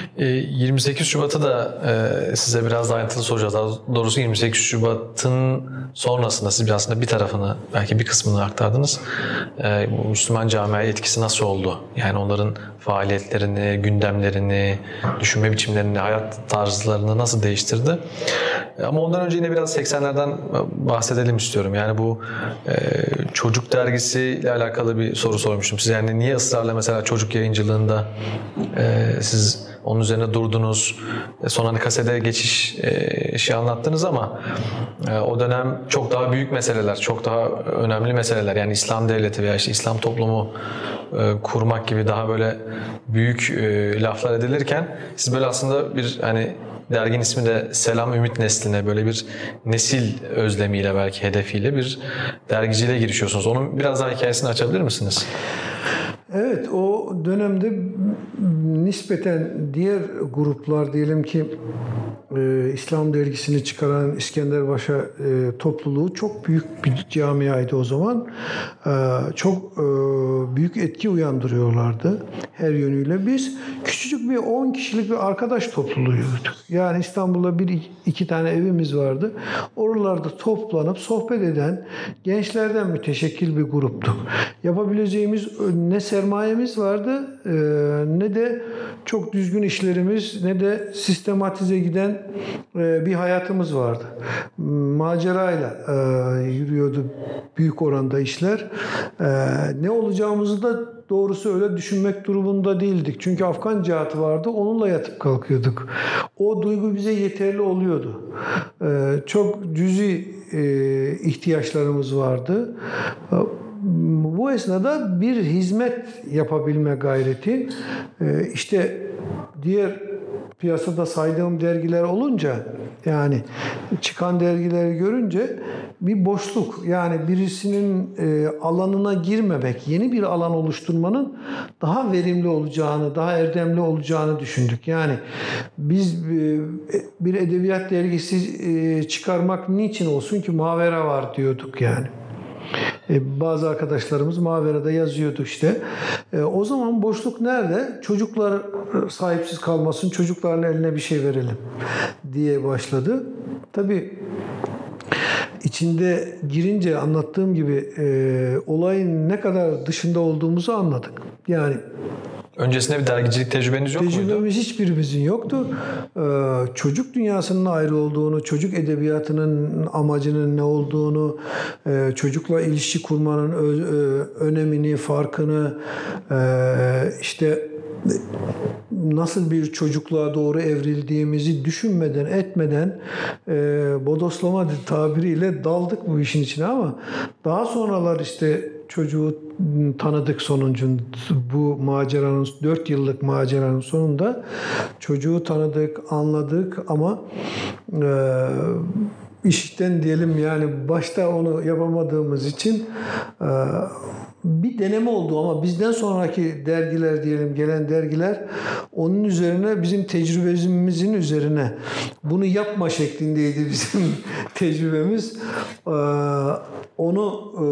28 ee, Şubat'ı da e, size biraz ayrıntılı soracağız. Daha doğrusu 28 Şubat'ın sonrasında siz aslında bir tarafını belki bir kısmını aktardınız. Ee, Müslüman camiaya etkisi nasıl oldu? Yani onların faaliyetlerini, gündemlerini, düşünme biçimlerini, hayat tarzlarını nasıl değiştirdi? Ee, ama ondan önce yine biraz 80'lerden bahsedelim istiyorum. Yani bu e, çocuk dergisi ile alakalı bir soru sormuştum size. Yani niye ısrarla mesela çocuk yayıncılığında e, siz onun üzerine durdunuz. E, sonra hani kasede geçiş e, şey anlattınız ama e, o dönem çok daha büyük meseleler, çok daha önemli meseleler. Yani İslam devleti veya işte İslam toplumu kurmak gibi daha böyle büyük laflar edilirken siz böyle aslında bir hani dergin ismi de Selam Ümit Nesline böyle bir nesil özlemiyle belki hedefiyle bir dergiciliğe girişiyorsunuz. Onun biraz daha hikayesini açabilir misiniz? Evet o dönemde nispeten diğer gruplar diyelim ki e, İslam dergisini çıkaran İskenderbaşa e, topluluğu çok büyük bir camiaydı o zaman. E, çok e, büyük etki uyandırıyorlardı her yönüyle. Biz küçücük bir 10 kişilik bir arkadaş topluluğuyduk. Yani İstanbul'da bir iki tane evimiz vardı. Oralarda toplanıp sohbet eden gençlerden müteşekkil bir gruptuk. Yapabileceğimiz ne sermayemiz vardı e, ne de çok düzgün işlerimiz ne de sistematize giden e, bir hayatımız vardı. Macerayla e, yürüyordu büyük oranda işler. E, ne olacağımızı da doğrusu öyle düşünmek durumunda değildik. Çünkü Afgan cihatı vardı. Onunla yatıp kalkıyorduk. O duygu bize yeterli oluyordu. Çok cüzi ihtiyaçlarımız vardı bu esnada bir hizmet yapabilme gayreti işte diğer piyasada saydığım dergiler olunca yani çıkan dergileri görünce bir boşluk yani birisinin e, alanına girmemek, yeni bir alan oluşturmanın daha verimli olacağını, daha erdemli olacağını düşündük. Yani biz e, bir edebiyat dergisi e, çıkarmak niçin olsun ki Mavera var diyorduk yani. E, bazı arkadaşlarımız Mavera'da yazıyordu işte. E, o zaman boşluk nerede? Çocuklar sahipsiz kalmasın, çocukların eline bir şey verelim diye başladı. Tabii içinde girince anlattığım gibi e, olayın ne kadar dışında olduğumuzu anladık. Yani Öncesinde bir dergicilik tecrübeniz yok muydu? Tecrübemiz hiçbirimizin yoktu. Ee, çocuk dünyasının ayrı olduğunu, çocuk edebiyatının amacının ne olduğunu, e, çocukla ilişki kurmanın ö- önemini, farkını, e, işte nasıl bir çocukluğa doğru evrildiğimizi düşünmeden, etmeden e, bodoslama tabiriyle daldık bu işin içine ama daha sonralar işte çocuğu tanıdık sonuncun bu maceranın 4 yıllık maceranın sonunda çocuğu tanıdık, anladık ama e, işten diyelim yani başta onu yapamadığımız için e, bir deneme oldu ama bizden sonraki dergiler diyelim gelen dergiler onun üzerine bizim tecrübemizin üzerine bunu yapma şeklindeydi bizim tecrübemiz. Ee, onu e,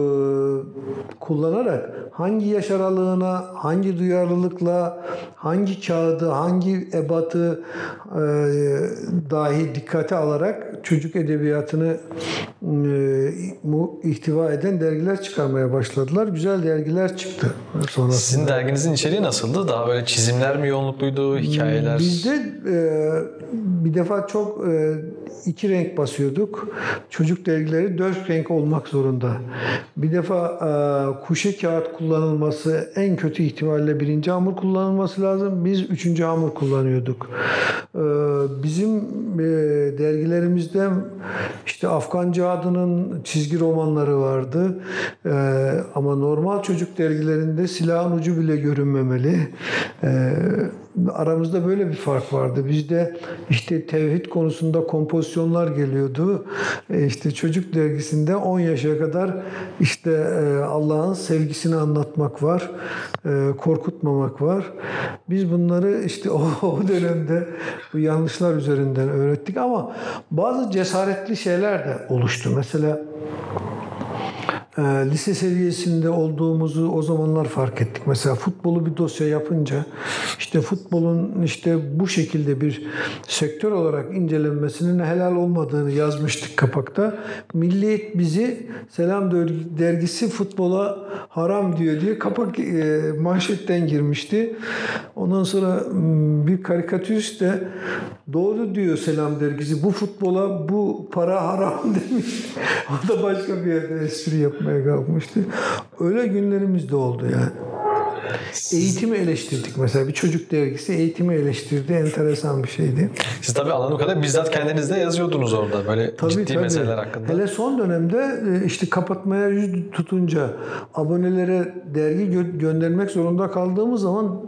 kullanarak hangi yaş aralığına, hangi duyarlılıkla, hangi kağıdı, hangi ebatı e, dahi dikkate alarak çocuk edebiyatını e, ihtiva eden dergiler çıkarmaya başladılar. Güzel dergiler çıktı sonrasında. Sizin derginizin içeriği nasıldı? Daha böyle çizimler mi yoğunlukluydu, hikayeler? Bizde e, bir defa çok e, iki renk basıyorduk. Çocuk dergileri dört renk olmak zorunda. Bir defa e, kuşe kağıt kullanılması en kötü ihtimalle birinci hamur kullanılması lazım. Biz üçüncü hamur kullanıyorduk. E, bizim e, dergilerimizde işte Afgan Cadı'nın çizgi romanları vardı. E, ama normal çocuk dergilerinde silahın ucu bile görünmemeli. E, aramızda böyle bir fark vardı. Bizde işte tevhid konusunda kompozisyonlar geliyordu. E işte çocuk dergisinde 10 yaşa kadar işte e, Allah'ın sevgisini anlatmak var. E, korkutmamak var. Biz bunları işte o, o dönemde bu yanlışlar üzerinden öğrettik ama bazı cesaretli şeyler de oluştu. Mesela e, lise seviyesinde olduğumuzu o zamanlar fark ettik. Mesela futbolu bir dosya yapınca işte futbolun işte bu şekilde bir sektör olarak incelenmesinin helal olmadığını yazmıştık kapakta. Milliyet bizi Selam dergisi futbola haram diyor diye kapak e, manşetten girmişti. Ondan sonra bir karikatürist de doğru diyor Selam dergisi bu futbola bu para haram demiş. o da başka bir yerde espri yapmaya kalkmıştı. Öyle günlerimiz de oldu yani. Eğitimi eleştirdik mesela. Bir çocuk dergisi eğitimi eleştirdi. Enteresan bir şeydi. Siz tabii anladığım kadar bizzat kendiniz de yazıyordunuz orada. Böyle tabii, ciddi tabii. meseleler hakkında. Hele son dönemde e, işte kapatmaya yüz tutunca abonelere dergi gö- göndermek zorunda kaldığımız zaman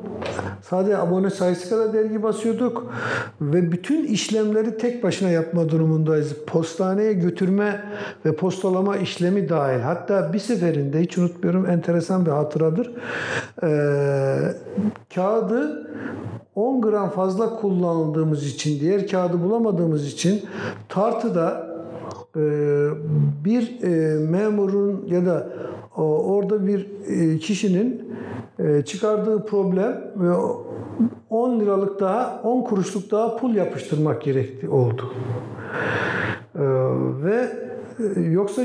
sadece abone sayısı kadar dergi basıyorduk ve bütün işlemleri tek başına yapma durumundayız. Postaneye götürme ve postalama işlemi dahil. Hatta bir seferinde hiç unutmuyorum enteresan bir hatıradır. Ee, kağıdı 10 gram fazla kullandığımız için, diğer kağıdı bulamadığımız için tartıda e, bir e, memurun ya da orada bir e, kişinin çıkardığı problem ve 10 liralık daha 10 kuruşluk daha pul yapıştırmak gerekti oldu. Ve yoksa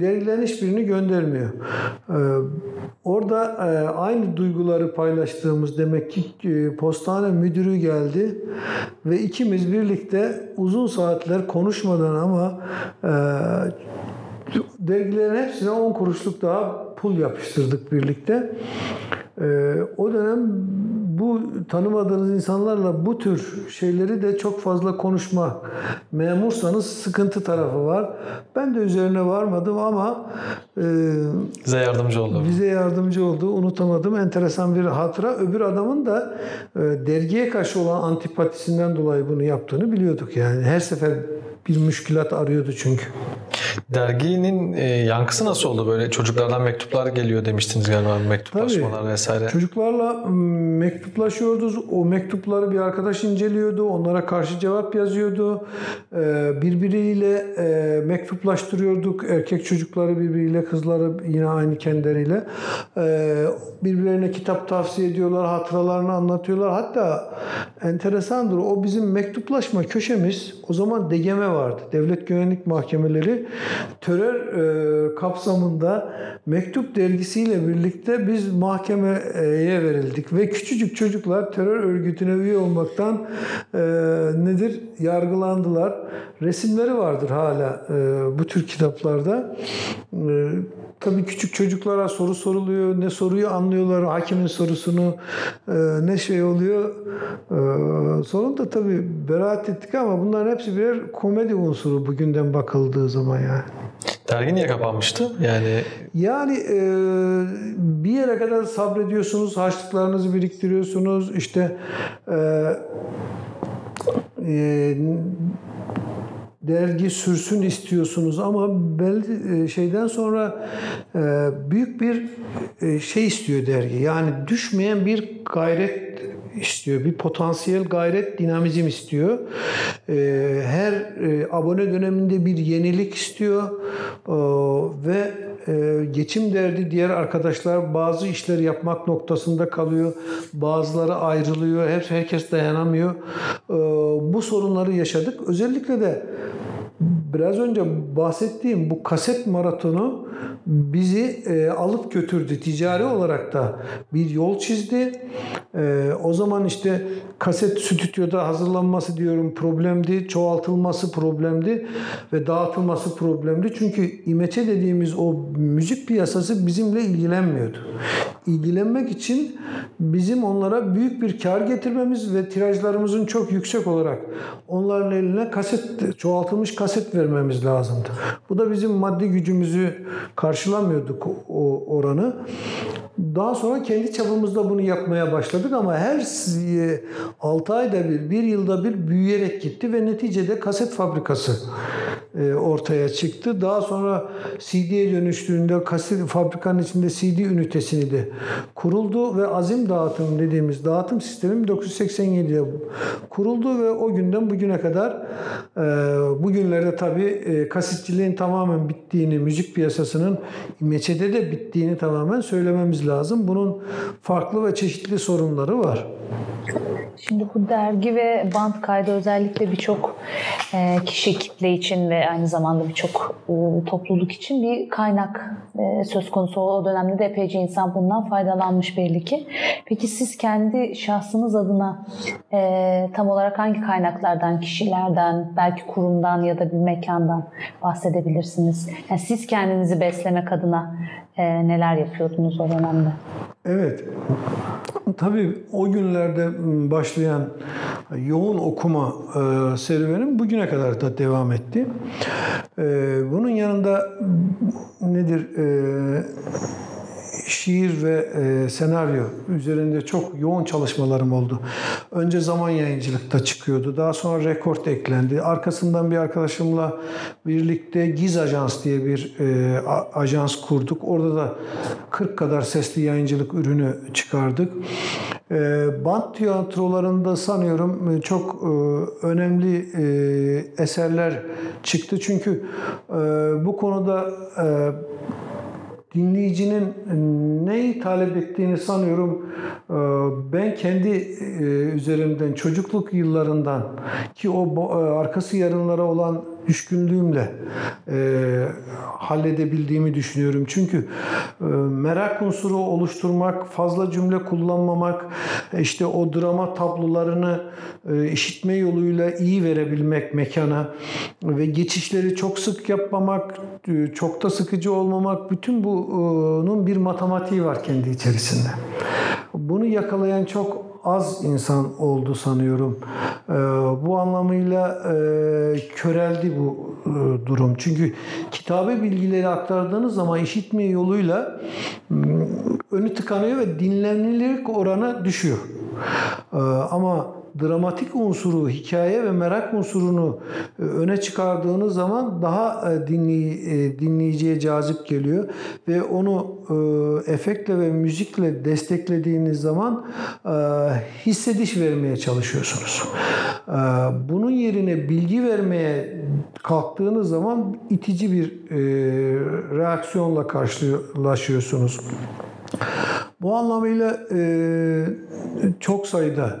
dergilerin hiçbirini göndermiyor. Orada aynı duyguları paylaştığımız demek ki postane müdürü geldi ve ikimiz birlikte uzun saatler konuşmadan ama dergilerin hepsine 10 kuruşluk daha pul yapıştırdık birlikte. Ee, o dönem bu tanımadığınız insanlarla bu tür şeyleri de çok fazla konuşma. Memursanız sıkıntı tarafı var. Ben de üzerine varmadım ama e, Bize yardımcı oldu. bize yardımcı oldu. Unutamadım. Enteresan bir hatıra. Öbür adamın da e, dergiye karşı olan antipatisinden dolayı bunu yaptığını biliyorduk yani. Her sefer bir müşkilat arıyordu çünkü. Derginin e, yankısı nasıl oldu? Böyle çocuklardan mektuplar geliyor demiştiniz galiba. Mektuplaşmalar vesaire. Çocuklarla m, mektuplaşıyorduk. O mektupları bir arkadaş inceliyordu. Onlara karşı cevap yazıyordu. Ee, birbiriyle e, mektuplaştırıyorduk. Erkek çocukları birbiriyle, kızları yine aynı kendileriyle. Ee, birbirlerine kitap tavsiye ediyorlar, hatıralarını anlatıyorlar. Hatta enteresandır. O bizim mektuplaşma köşemiz o zaman DGM vardı. Devlet Güvenlik Mahkemeleri terör e, kapsamında mektup dergisiyle birlikte biz mahkemeye verildik ve küçücük çocuklar terör örgütüne üye olmaktan e, nedir yargılandılar. Resimleri vardır hala e, bu tür kitaplarda. Tabii küçük çocuklara soru soruluyor. Ne soruyu anlıyorlar hakimin sorusunu. e, ne şey oluyor. E, sonunda tabii beraat ettik ama bunların hepsi birer komedi unsuru bugünden bakıldığı zaman yani. Dergi niye kapanmıştı? Yani Yani e, bir yere kadar sabrediyorsunuz, harçlıklarınızı biriktiriyorsunuz. İşte e, e, dergi sürsün istiyorsunuz ama belli e, şeyden sonra e, büyük bir e, şey istiyor dergi. Yani düşmeyen bir gayret istiyor. Bir potansiyel gayret, dinamizm istiyor. E, her e, abone döneminde bir yenilik istiyor. E, ve e, geçim derdi diğer arkadaşlar bazı işleri yapmak noktasında kalıyor. Bazıları ayrılıyor. Hep herkes dayanamıyor. E, bu sorunları yaşadık. Özellikle de biraz önce bahsettiğim bu kaset maratonu bizi e, alıp götürdü. Ticari olarak da bir yol çizdi. E, o zaman işte kaset stüdyoda hazırlanması diyorum problemdi. Çoğaltılması problemdi ve dağıtılması problemdi. Çünkü İmeçe dediğimiz o müzik piyasası bizimle ilgilenmiyordu. İlgilenmek için bizim onlara büyük bir kar getirmemiz ve tirajlarımızın çok yüksek olarak onların eline kaset çoğaltılmış kaset vermemiz lazımdı. Bu da bizim maddi gücümüzü karşılamıyorduk o oranı. Daha sonra kendi çapımızda bunu yapmaya başladık ama her 6 ayda bir, bir yılda bir büyüyerek gitti ve neticede kaset fabrikası ortaya çıktı. Daha sonra CD'ye dönüştüğünde kaset fabrikanın içinde CD ünitesini de kuruldu ve azim dağıtım dediğimiz dağıtım sistemi 1987'de kuruldu ve o günden bugüne kadar e, bugünlerde tabii e, kasetçiliğin tamamen bittiğini, müzik piyasasının meçede de bittiğini tamamen söylememiz lazım. Bunun farklı ve çeşitli sorunları var. Şimdi bu dergi ve band kaydı özellikle birçok e, kişi kitle için ve aynı zamanda birçok e, topluluk için bir kaynak e, söz konusu. O dönemde de epeyce insan bundan faydalanmış belli ki. Peki siz kendi şahsınız adına e, tam olarak hangi kaynaklardan, kişilerden, belki kurumdan ya da bir mekandan bahsedebilirsiniz? Yani siz kendinizi beslemek adına neler yapıyordunuz o dönemde? Evet. Tabii o günlerde başlayan yoğun okuma serüvenim bugüne kadar da devam etti. Bunun yanında nedir? E, şiir ve e, senaryo üzerinde çok yoğun çalışmalarım oldu. Önce zaman yayıncılıkta çıkıyordu. Daha sonra rekord eklendi. Arkasından bir arkadaşımla birlikte Giz Ajans diye bir e, ajans kurduk. Orada da 40 kadar sesli yayıncılık ürünü çıkardık. E, band tiyatrolarında sanıyorum çok e, önemli e, eserler çıktı. Çünkü e, bu konuda e, dinleyicinin neyi talep ettiğini sanıyorum ben kendi üzerimden çocukluk yıllarından ki o arkası yarınlara olan düşkünlüğümle e, halledebildiğimi düşünüyorum. Çünkü e, merak unsuru oluşturmak, fazla cümle kullanmamak, işte o drama tablolarını e, işitme yoluyla iyi verebilmek mekana ve geçişleri çok sık yapmamak, e, çok da sıkıcı olmamak bütün bunun bir matematiği var kendi içerisinde. Bunu yakalayan çok az insan oldu sanıyorum. Ee, bu anlamıyla e, köreldi bu e, durum. Çünkü kitabe bilgileri aktardığınız zaman işitme yoluyla önü tıkanıyor ve dinlenilirlik oranı düşüyor. Ee, ama dramatik unsuru, hikaye ve merak unsurunu e, öne çıkardığınız zaman daha e, dinley, e, dinleyiciye cazip geliyor ve onu efektle ve müzikle desteklediğiniz zaman hissediş vermeye çalışıyorsunuz. Bunun yerine bilgi vermeye kalktığınız zaman itici bir reaksiyonla karşılaşıyorsunuz. Bu anlamıyla çok sayıda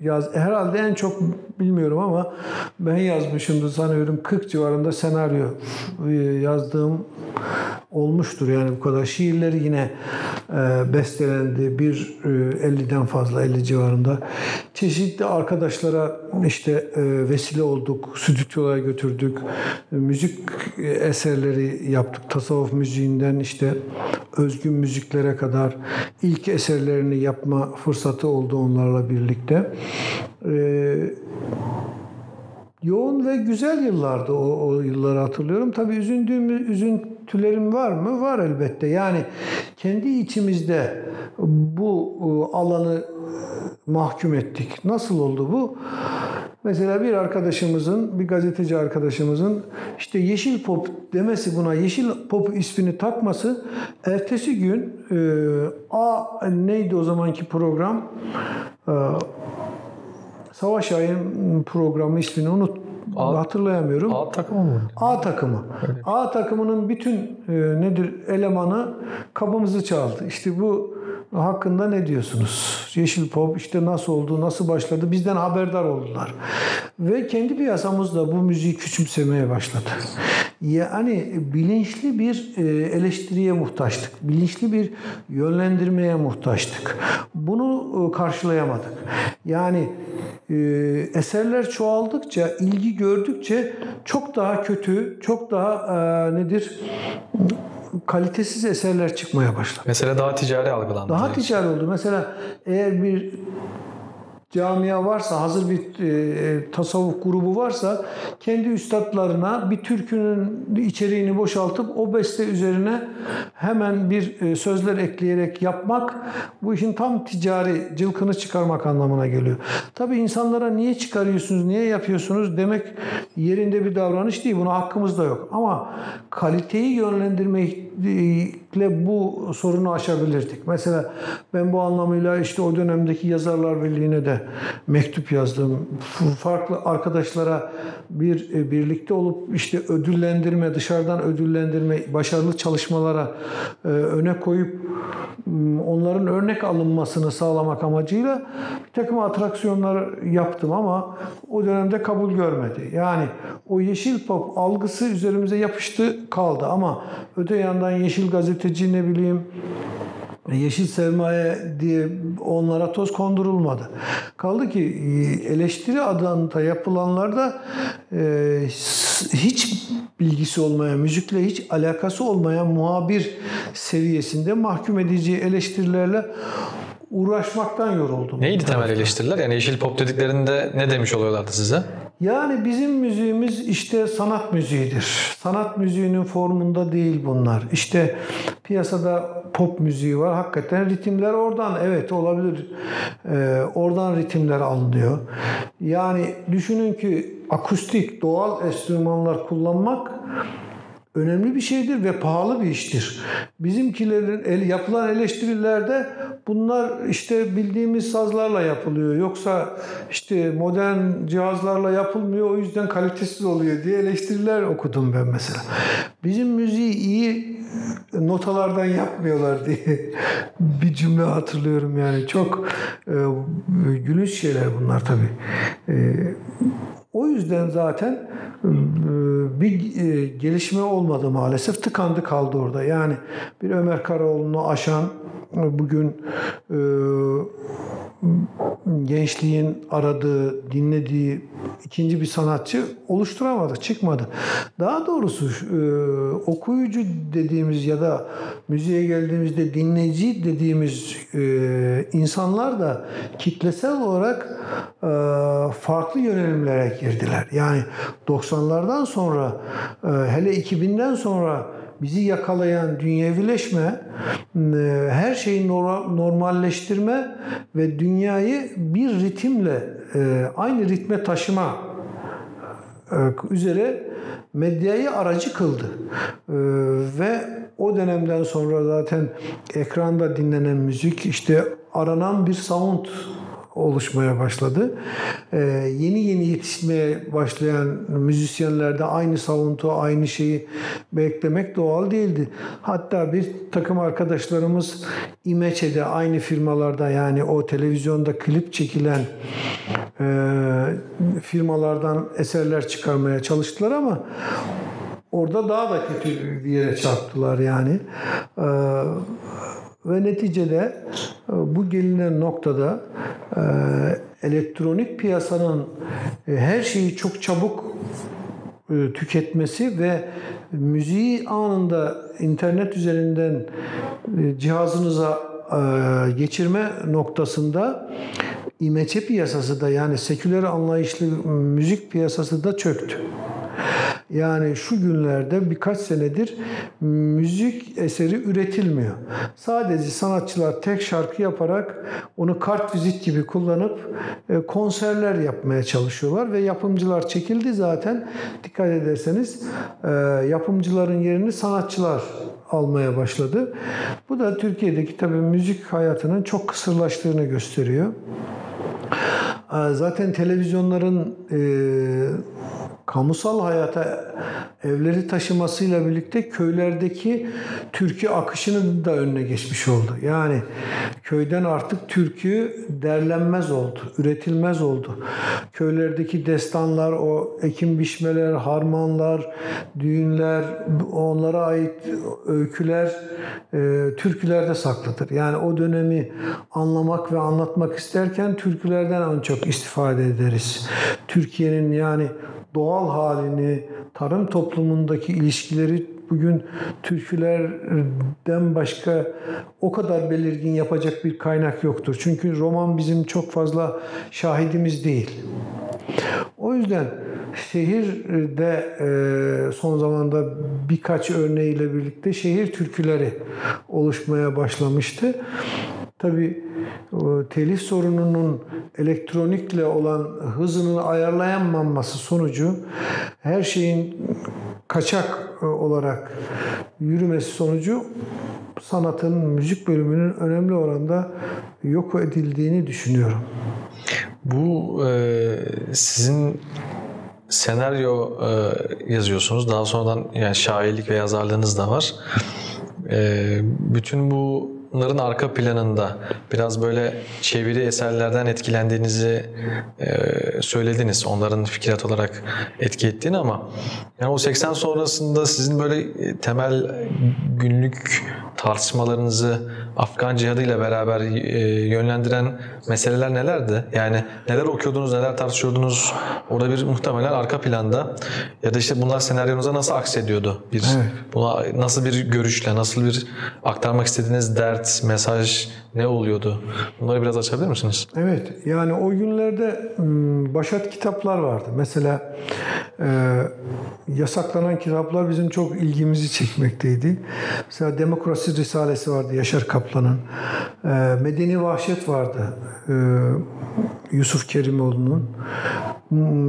yaz herhalde en çok bilmiyorum ama ben yazmışımdır sanıyorum 40 civarında senaryo e, yazdığım olmuştur yani bu kadar. Şiirleri yine e, bestelendi. Bir e, 50'den fazla 50 civarında. Çeşitli arkadaşlara işte e, vesile olduk. Stüdyolara götürdük. E, müzik eserleri yaptık. Tasavvuf müziğinden işte özgün müziklere kadar ilk eserlerini yapma fırsatı oldu onlarla birlikte. E, yoğun ve güzel yıllardı o, o yılları hatırlıyorum. Tabii üzüldüğüm, üzüntülerim var mı? Var elbette. Yani kendi içimizde bu e, alanı mahkum ettik. Nasıl oldu bu? Mesela bir arkadaşımızın, bir gazeteci arkadaşımızın işte Yeşil Pop demesi buna Yeşil Pop ismini takması ertesi gün e, A neydi o zamanki program? E, Savaş Ay'ın programı ismini unut A, hatırlayamıyorum. A takımı mı? A takımı. Evet. A takımının bütün e, nedir elemanı kabımızı çaldı. İşte bu hakkında ne diyorsunuz? Yeşil Pop işte nasıl oldu, nasıl başladı bizden haberdar oldular. Ve kendi piyasamızda bu müziği küçümsemeye başladı. Yani bilinçli bir e, eleştiriye muhtaçtık. Bilinçli bir yönlendirmeye muhtaçtık. Bunu e, karşılayamadık. Yani e, eserler çoğaldıkça, ilgi gördükçe çok daha kötü, çok daha nedir? kalitesiz eserler çıkmaya başladı. Mesela daha ticari algılandı. Daha ticari oldu. Mesela eğer bir camia varsa, hazır bir e, tasavvuf grubu varsa kendi üstadlarına bir türkünün içeriğini boşaltıp o beste üzerine hemen bir e, sözler ekleyerek yapmak bu işin tam ticari cılkını çıkarmak anlamına geliyor. Tabi insanlara niye çıkarıyorsunuz, niye yapıyorsunuz demek yerinde bir davranış değil. Buna hakkımız da yok. Ama kaliteyi yönlendirmekle bu sorunu aşabilirdik. Mesela ben bu anlamıyla işte o dönemdeki Yazarlar Birliği'ne de mektup yazdım. Farklı arkadaşlara bir e, birlikte olup işte ödüllendirme, dışarıdan ödüllendirme, başarılı çalışmalara e, öne koyup onların örnek alınmasını sağlamak amacıyla bir takım atraksiyonlar yaptım ama o dönemde kabul görmedi. Yani o yeşil pop algısı üzerimize yapıştı kaldı ama öte yandan yeşil gazeteci ne bileyim yeşil sermaye diye onlara toz kondurulmadı. Kaldı ki e, eleştiri adında yapılanlarda e, hiç bilgisi olmayan, müzikle hiç alakası olmayan muhabir seviyesinde mahkum edici eleştirilerle uğraşmaktan yoruldum. Neydi temel eleştiriler? Yani yeşil pop dediklerinde ne demiş oluyorlardı size? Yani bizim müziğimiz işte sanat müziğidir. Sanat müziğinin formunda değil bunlar. İşte piyasada pop müziği var. Hakikaten ritimler oradan evet olabilir. Ee, oradan ritimler alınıyor. Yani düşünün ki akustik doğal enstrümanlar kullanmak önemli bir şeydir ve pahalı bir iştir. Bizimkilerin el, yapılan eleştirilerde bunlar işte bildiğimiz sazlarla yapılıyor. Yoksa işte modern cihazlarla yapılmıyor o yüzden kalitesiz oluyor diye eleştiriler okudum ben mesela. Bizim müziği iyi notalardan yapmıyorlar diye bir cümle hatırlıyorum yani. Çok e, gülünç şeyler bunlar tabii. E, O yüzden zaten e, bir e, gelişme olmadı maalesef. Tıkandı kaldı orada. Yani bir Ömer Karaoğlu'nu aşan e, bugün gençliğin aradığı, dinlediği ikinci bir sanatçı oluşturamadı, çıkmadı. Daha doğrusu okuyucu dediğimiz ya da müziğe geldiğimizde dinleyici dediğimiz insanlar da kitlesel olarak farklı yönelimlere girdiler. Yani 90'lardan sonra hele 2000'den sonra bizi yakalayan dünyevileşme, e, her şeyi normalleştirme ve dünyayı bir ritimle e, aynı ritme taşıma e, üzere medyayı aracı kıldı. Ve o dönemden sonra zaten ekranda dinlenen müzik işte aranan bir sound oluşmaya başladı. Ee, yeni yeni yetişmeye başlayan müzisyenlerde aynı savuntu, aynı şeyi beklemek doğal değildi. Hatta bir takım arkadaşlarımız İmeçe'de aynı firmalarda yani o televizyonda klip çekilen e, firmalardan eserler çıkarmaya çalıştılar ama orada daha da kötü bir yere çarptılar yani. Ee, ve neticede e, bu gelinen noktada e, elektronik piyasanın e, her şeyi çok çabuk tüketmesi ve müziği anında internet üzerinden cihazınıza geçirme noktasında imeçe piyasası da yani seküler anlayışlı müzik piyasası da çöktü. Yani şu günlerde birkaç senedir müzik eseri üretilmiyor. Sadece sanatçılar tek şarkı yaparak onu kart vizit gibi kullanıp e, konserler yapmaya çalışıyorlar ve yapımcılar çekildi zaten. Dikkat ederseniz e, yapımcıların yerini sanatçılar almaya başladı. Bu da Türkiye'deki tabii müzik hayatının çok kısırlaştığını gösteriyor. E, zaten televizyonların kamusal hayata evleri taşımasıyla birlikte köylerdeki türkü akışının da önüne geçmiş oldu. Yani köyden artık türkü derlenmez oldu, üretilmez oldu. Köylerdeki destanlar, o ekim biçmeler, harmanlar, düğünler, onlara ait öyküler e, türkülerde saklıdır. Yani o dönemi anlamak ve anlatmak isterken türkülerden en çok istifade ederiz. Türkiye'nin yani doğal halini, tarım toplumundaki ilişkileri bugün türkülerden başka o kadar belirgin yapacak bir kaynak yoktur. Çünkü roman bizim çok fazla şahidimiz değil. O yüzden şehirde e, son zamanda birkaç örneğiyle birlikte şehir türküleri oluşmaya başlamıştı. Tabi telif sorununun elektronikle olan hızının ayarlayamaması sonucu her şeyin kaçak e, olarak yürümesi sonucu sanatın, müzik bölümünün önemli oranda yok edildiğini düşünüyorum. Bu e, sizin senaryo e, yazıyorsunuz. Daha sonradan yani şairlik ve yazarlığınız da var. E, bütün bu bunların arka planında biraz böyle çeviri eserlerden etkilendiğinizi e, söylediniz. Onların fikret olarak etki ettiğini ama yani o 80 sonrasında sizin böyle e, temel günlük tartışmalarınızı Afgan cihadı ile beraber e, yönlendiren meseleler nelerdi? Yani neler okuyordunuz, neler tartışıyordunuz? Orada bir muhtemelen arka planda ya da işte bunlar senaryonuza nasıl aksediyordu? Bir evet. buna nasıl bir görüşle, nasıl bir aktarmak istediğiniz dert, mesaj ne oluyordu? Bunları biraz açabilir misiniz? Evet. Yani o günlerde başat kitaplar vardı. Mesela e, yasaklanan kitaplar bizim çok ilgimizi çekmekteydi. Mesela Demokrasi Risalesi vardı Yaşar Kaplan'ın. Medeni Vahşet vardı e, Yusuf Kerimoğlu'nun.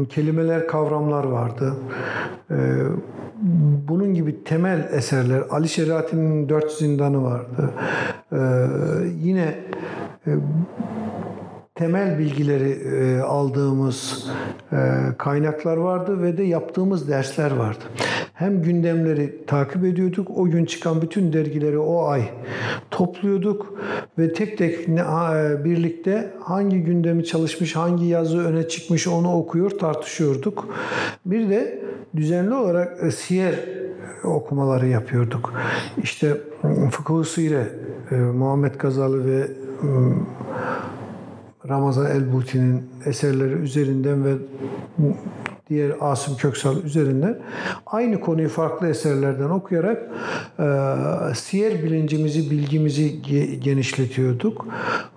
Kelimeler, kavramlar vardı. E, bunun gibi temel eserler, Ali Şeriati'nin Dört Zindanı vardı. E, yine e, temel bilgileri e, aldığımız e, kaynaklar vardı ve de yaptığımız dersler vardı. Hem gündemleri takip ediyorduk, o gün çıkan bütün dergileri o ay topluyorduk ve tek tek ne- a- birlikte hangi gündemi çalışmış, hangi yazı öne çıkmış onu okuyor, tartışıyorduk. Bir de düzenli olarak e, siyer okumaları yapıyorduk. İşte m, Fıkıh-ı Sire, e, Muhammed Gazalı ve m, Ramazan El-Buti'nin eserleri üzerinden ve diğer Asım Köksal üzerinden aynı konuyu farklı eserlerden okuyarak e, siyer bilincimizi, bilgimizi ge- genişletiyorduk.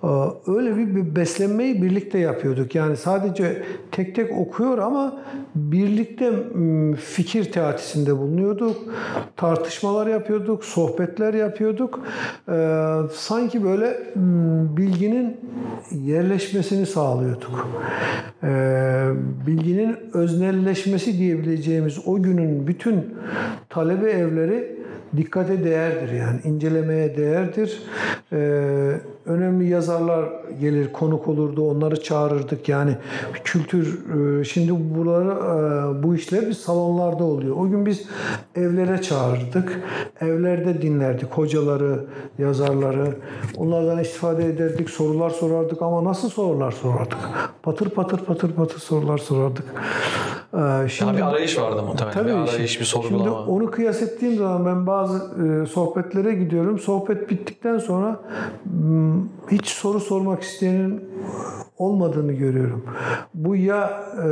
E, öyle bir, bir beslenmeyi birlikte yapıyorduk. Yani sadece tek tek okuyor ama birlikte fikir teatisinde bulunuyorduk. Tartışmalar yapıyorduk, sohbetler yapıyorduk. E, sanki böyle bilginin yerleşmesini sağlıyorduk. Ee, bilginin öznelleşmesi diyebileceğimiz o günün bütün talebe evleri dikkate değerdir yani incelemeye değerdir. Ee, önemli yazarlar gelir konuk olurdu onları çağırırdık yani kültür e, şimdi buraları e, bu işler biz salonlarda oluyor. O gün biz evlere çağırırdık. Evlerde dinlerdik hocaları, yazarları. Onlardan istifade ederdik, sorular sorardık ama nasıl sorular sorardık? Patır patır patır patır sorular sorardık. Ee, Daha bir arayış vardı muhtemelen. Tabii. bir arayış, bir Şimdi sorgulama. onu kıyas ettiğim zaman ben bazı e, sohbetlere gidiyorum. Sohbet bittikten sonra m, hiç soru sormak isteyenin olmadığını görüyorum. Bu ya e,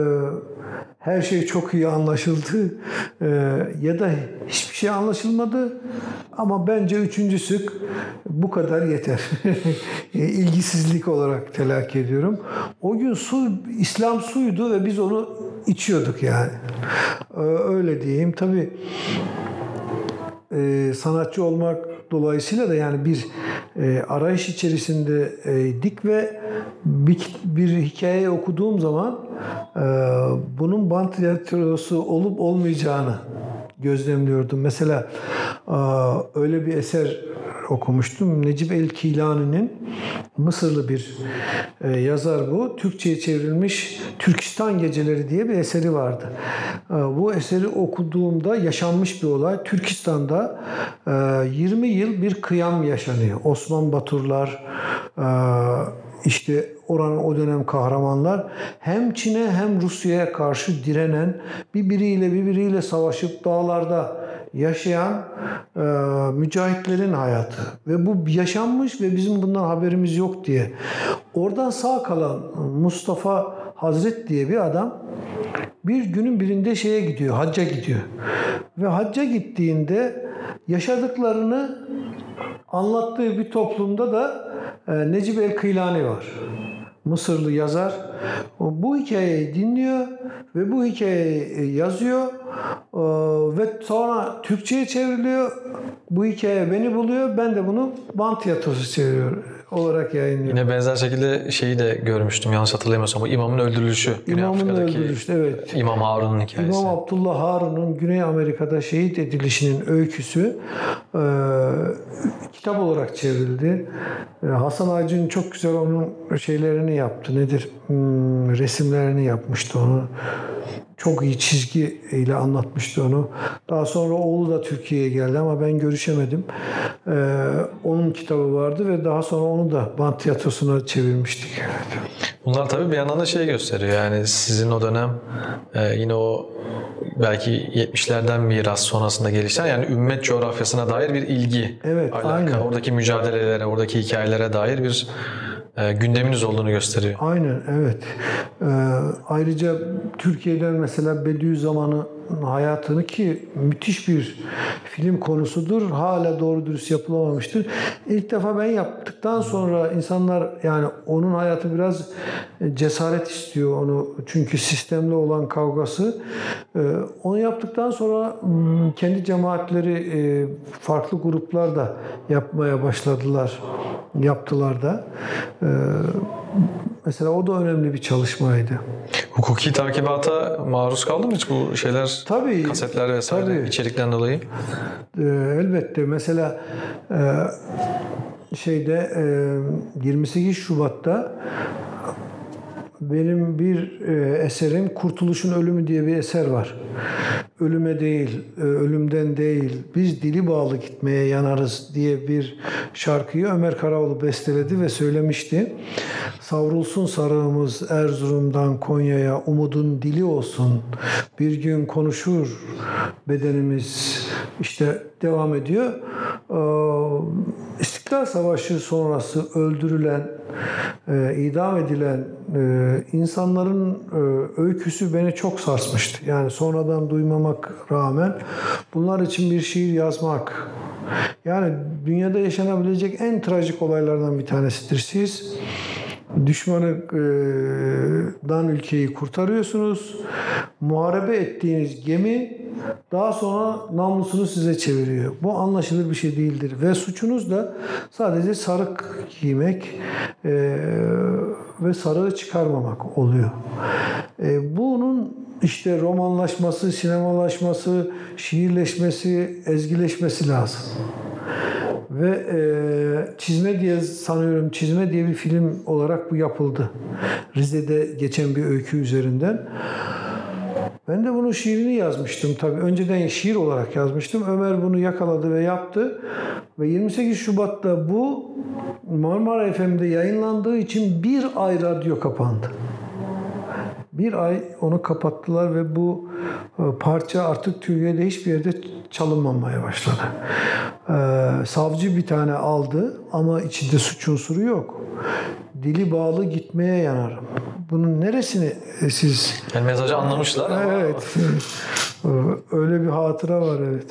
her şey çok iyi anlaşıldı e, ya da hiçbir şey anlaşılmadı ama bence üçüncüsü bu kadar yeter. E, İlgisizlik olarak telakki ediyorum. O gün su İslam suydu ve biz onu içiyorduk yani. E, öyle diyeyim. Tabii e, sanatçı olmak dolayısıyla da yani bir e, arayış içerisinde e, ve bir, bir hikaye okuduğum zaman e, bunun bant tiyatrosu olup olmayacağını gözlemliyordum. Mesela e, öyle bir eser okumuştum. Necip el-Kilani'nin Mısırlı bir e, yazar bu. Türkçe'ye çevrilmiş Türkistan Geceleri diye bir eseri vardı. E, bu eseri okuduğumda yaşanmış bir olay. Türkistan'da e, 20 yıl bir kıyam yaşanıyor. Osman Baturlar, e, işte oranın o dönem kahramanlar hem Çin'e hem Rusya'ya karşı direnen birbiriyle birbiriyle savaşıp dağlarda yaşayan e, mücahitlerin hayatı ve bu yaşanmış ve bizim bundan haberimiz yok diye. Oradan sağ kalan Mustafa Hazret diye bir adam bir günün birinde şeye gidiyor, hacca gidiyor. Ve hacca gittiğinde yaşadıklarını anlattığı bir toplumda da e, Necip el-Kıylani var. Mısırlı yazar. Bu hikayeyi dinliyor ve bu hikayeyi yazıyor Ee, ve sonra Türkçe'ye çevriliyor. Bu hikaye beni buluyor. Ben de bunu bant tiyatrosu çeviriyor olarak yayınlıyorum. Yine benzer şekilde şeyi de görmüştüm yanlış hatırlamıyorsam. Bu imamın öldürülüşü. Güney İmamın Afrika'daki öldürülüşü, evet. İmam Harun'un hikayesi. İmam Abdullah Harun'un Güney Amerika'da şehit edilişinin öyküsü e, kitap olarak çevrildi. E, Hasan Aycın çok güzel onun şeylerini yaptı. Nedir? Hmm, resimlerini yapmıştı onu. Çok iyi çizgi ile anlatmıştı onu. Daha sonra oğlu da Türkiye'ye geldi ama ben görüşemedim. E, onun kitabı vardı ve daha sonra onu da bant tiyatrosuna çevirmiştik. Evet. Bunlar tabii bir yandan da şey gösteriyor yani sizin o dönem e, yine o belki 70'lerden miras sonrasında gelişen yani ümmet coğrafyasına dair bir ilgi. Evet, alaka. aynen. Oradaki mücadelelere, oradaki hikayelere dair bir e, gündeminiz olduğunu gösteriyor. Aynen evet. Ee, ayrıca Türkiye'den mesela Bediüzzaman'ın hayatını ki müthiş bir film konusudur. Hala doğru dürüst yapılamamıştır. İlk defa ben yaptıktan sonra insanlar yani onun hayatı biraz cesaret istiyor onu. Çünkü sistemle olan kavgası. Ee, onu yaptıktan sonra hmm, kendi cemaatleri e, farklı gruplar da yapmaya başladılar. Yaptılar da. Mesela o da önemli bir çalışmaydı. Hukuki takibata maruz kaldın mı hiç bu şeyler? Tabii. Kasetler vesaire Tabii. içerikten dolayı. Ee, elbette mesela e, şeyde e, 28 Şubat'ta benim bir e, eserim Kurtuluşun Ölümü diye bir eser var. Ölüme değil, e, ölümden değil, biz dili bağlı gitmeye yanarız diye bir şarkıyı Ömer Karaoğlu besteledi ve söylemişti. Savrulsun sarığımız Erzurum'dan Konya'ya, umudun dili olsun. Bir gün konuşur bedenimiz. İşte devam ediyor. Ee, İstiklal Savaşı sonrası öldürülen, e, idam edilen e, insanların e, öyküsü beni çok sarsmıştı. Yani sonradan duymamak rağmen bunlar için bir şiir yazmak, yani dünyada yaşanabilecek en trajik olaylardan bir tanesidir. Siz düşmanından ülkeyi kurtarıyorsunuz. Muharebe ettiğiniz gemi daha sonra namlusunu size çeviriyor. Bu anlaşılır bir şey değildir. Ve suçunuz da sadece sarık giymek e, ve sarığı çıkarmamak oluyor. E, bunun işte romanlaşması, sinemalaşması, şiirleşmesi, ezgileşmesi lazım. Ve e, Çizme diye sanıyorum Çizme diye bir film olarak bu yapıldı. Rize'de geçen bir öykü üzerinden. Ben de bunun şiirini yazmıştım tabii. Önceden şiir olarak yazmıştım. Ömer bunu yakaladı ve yaptı. Ve 28 Şubat'ta bu Marmara FM'de yayınlandığı için bir ay radyo kapandı. Bir ay onu kapattılar ve bu e, parça artık Türkiye'de hiçbir yerde çalınmamaya başladı. Ee, savcı bir tane aldı ama içinde suç unsuru yok. Dili bağlı gitmeye yanarım. Bunun neresini e, siz... Yani mesajı anlamışlar ama Evet. Öyle bir hatıra var evet.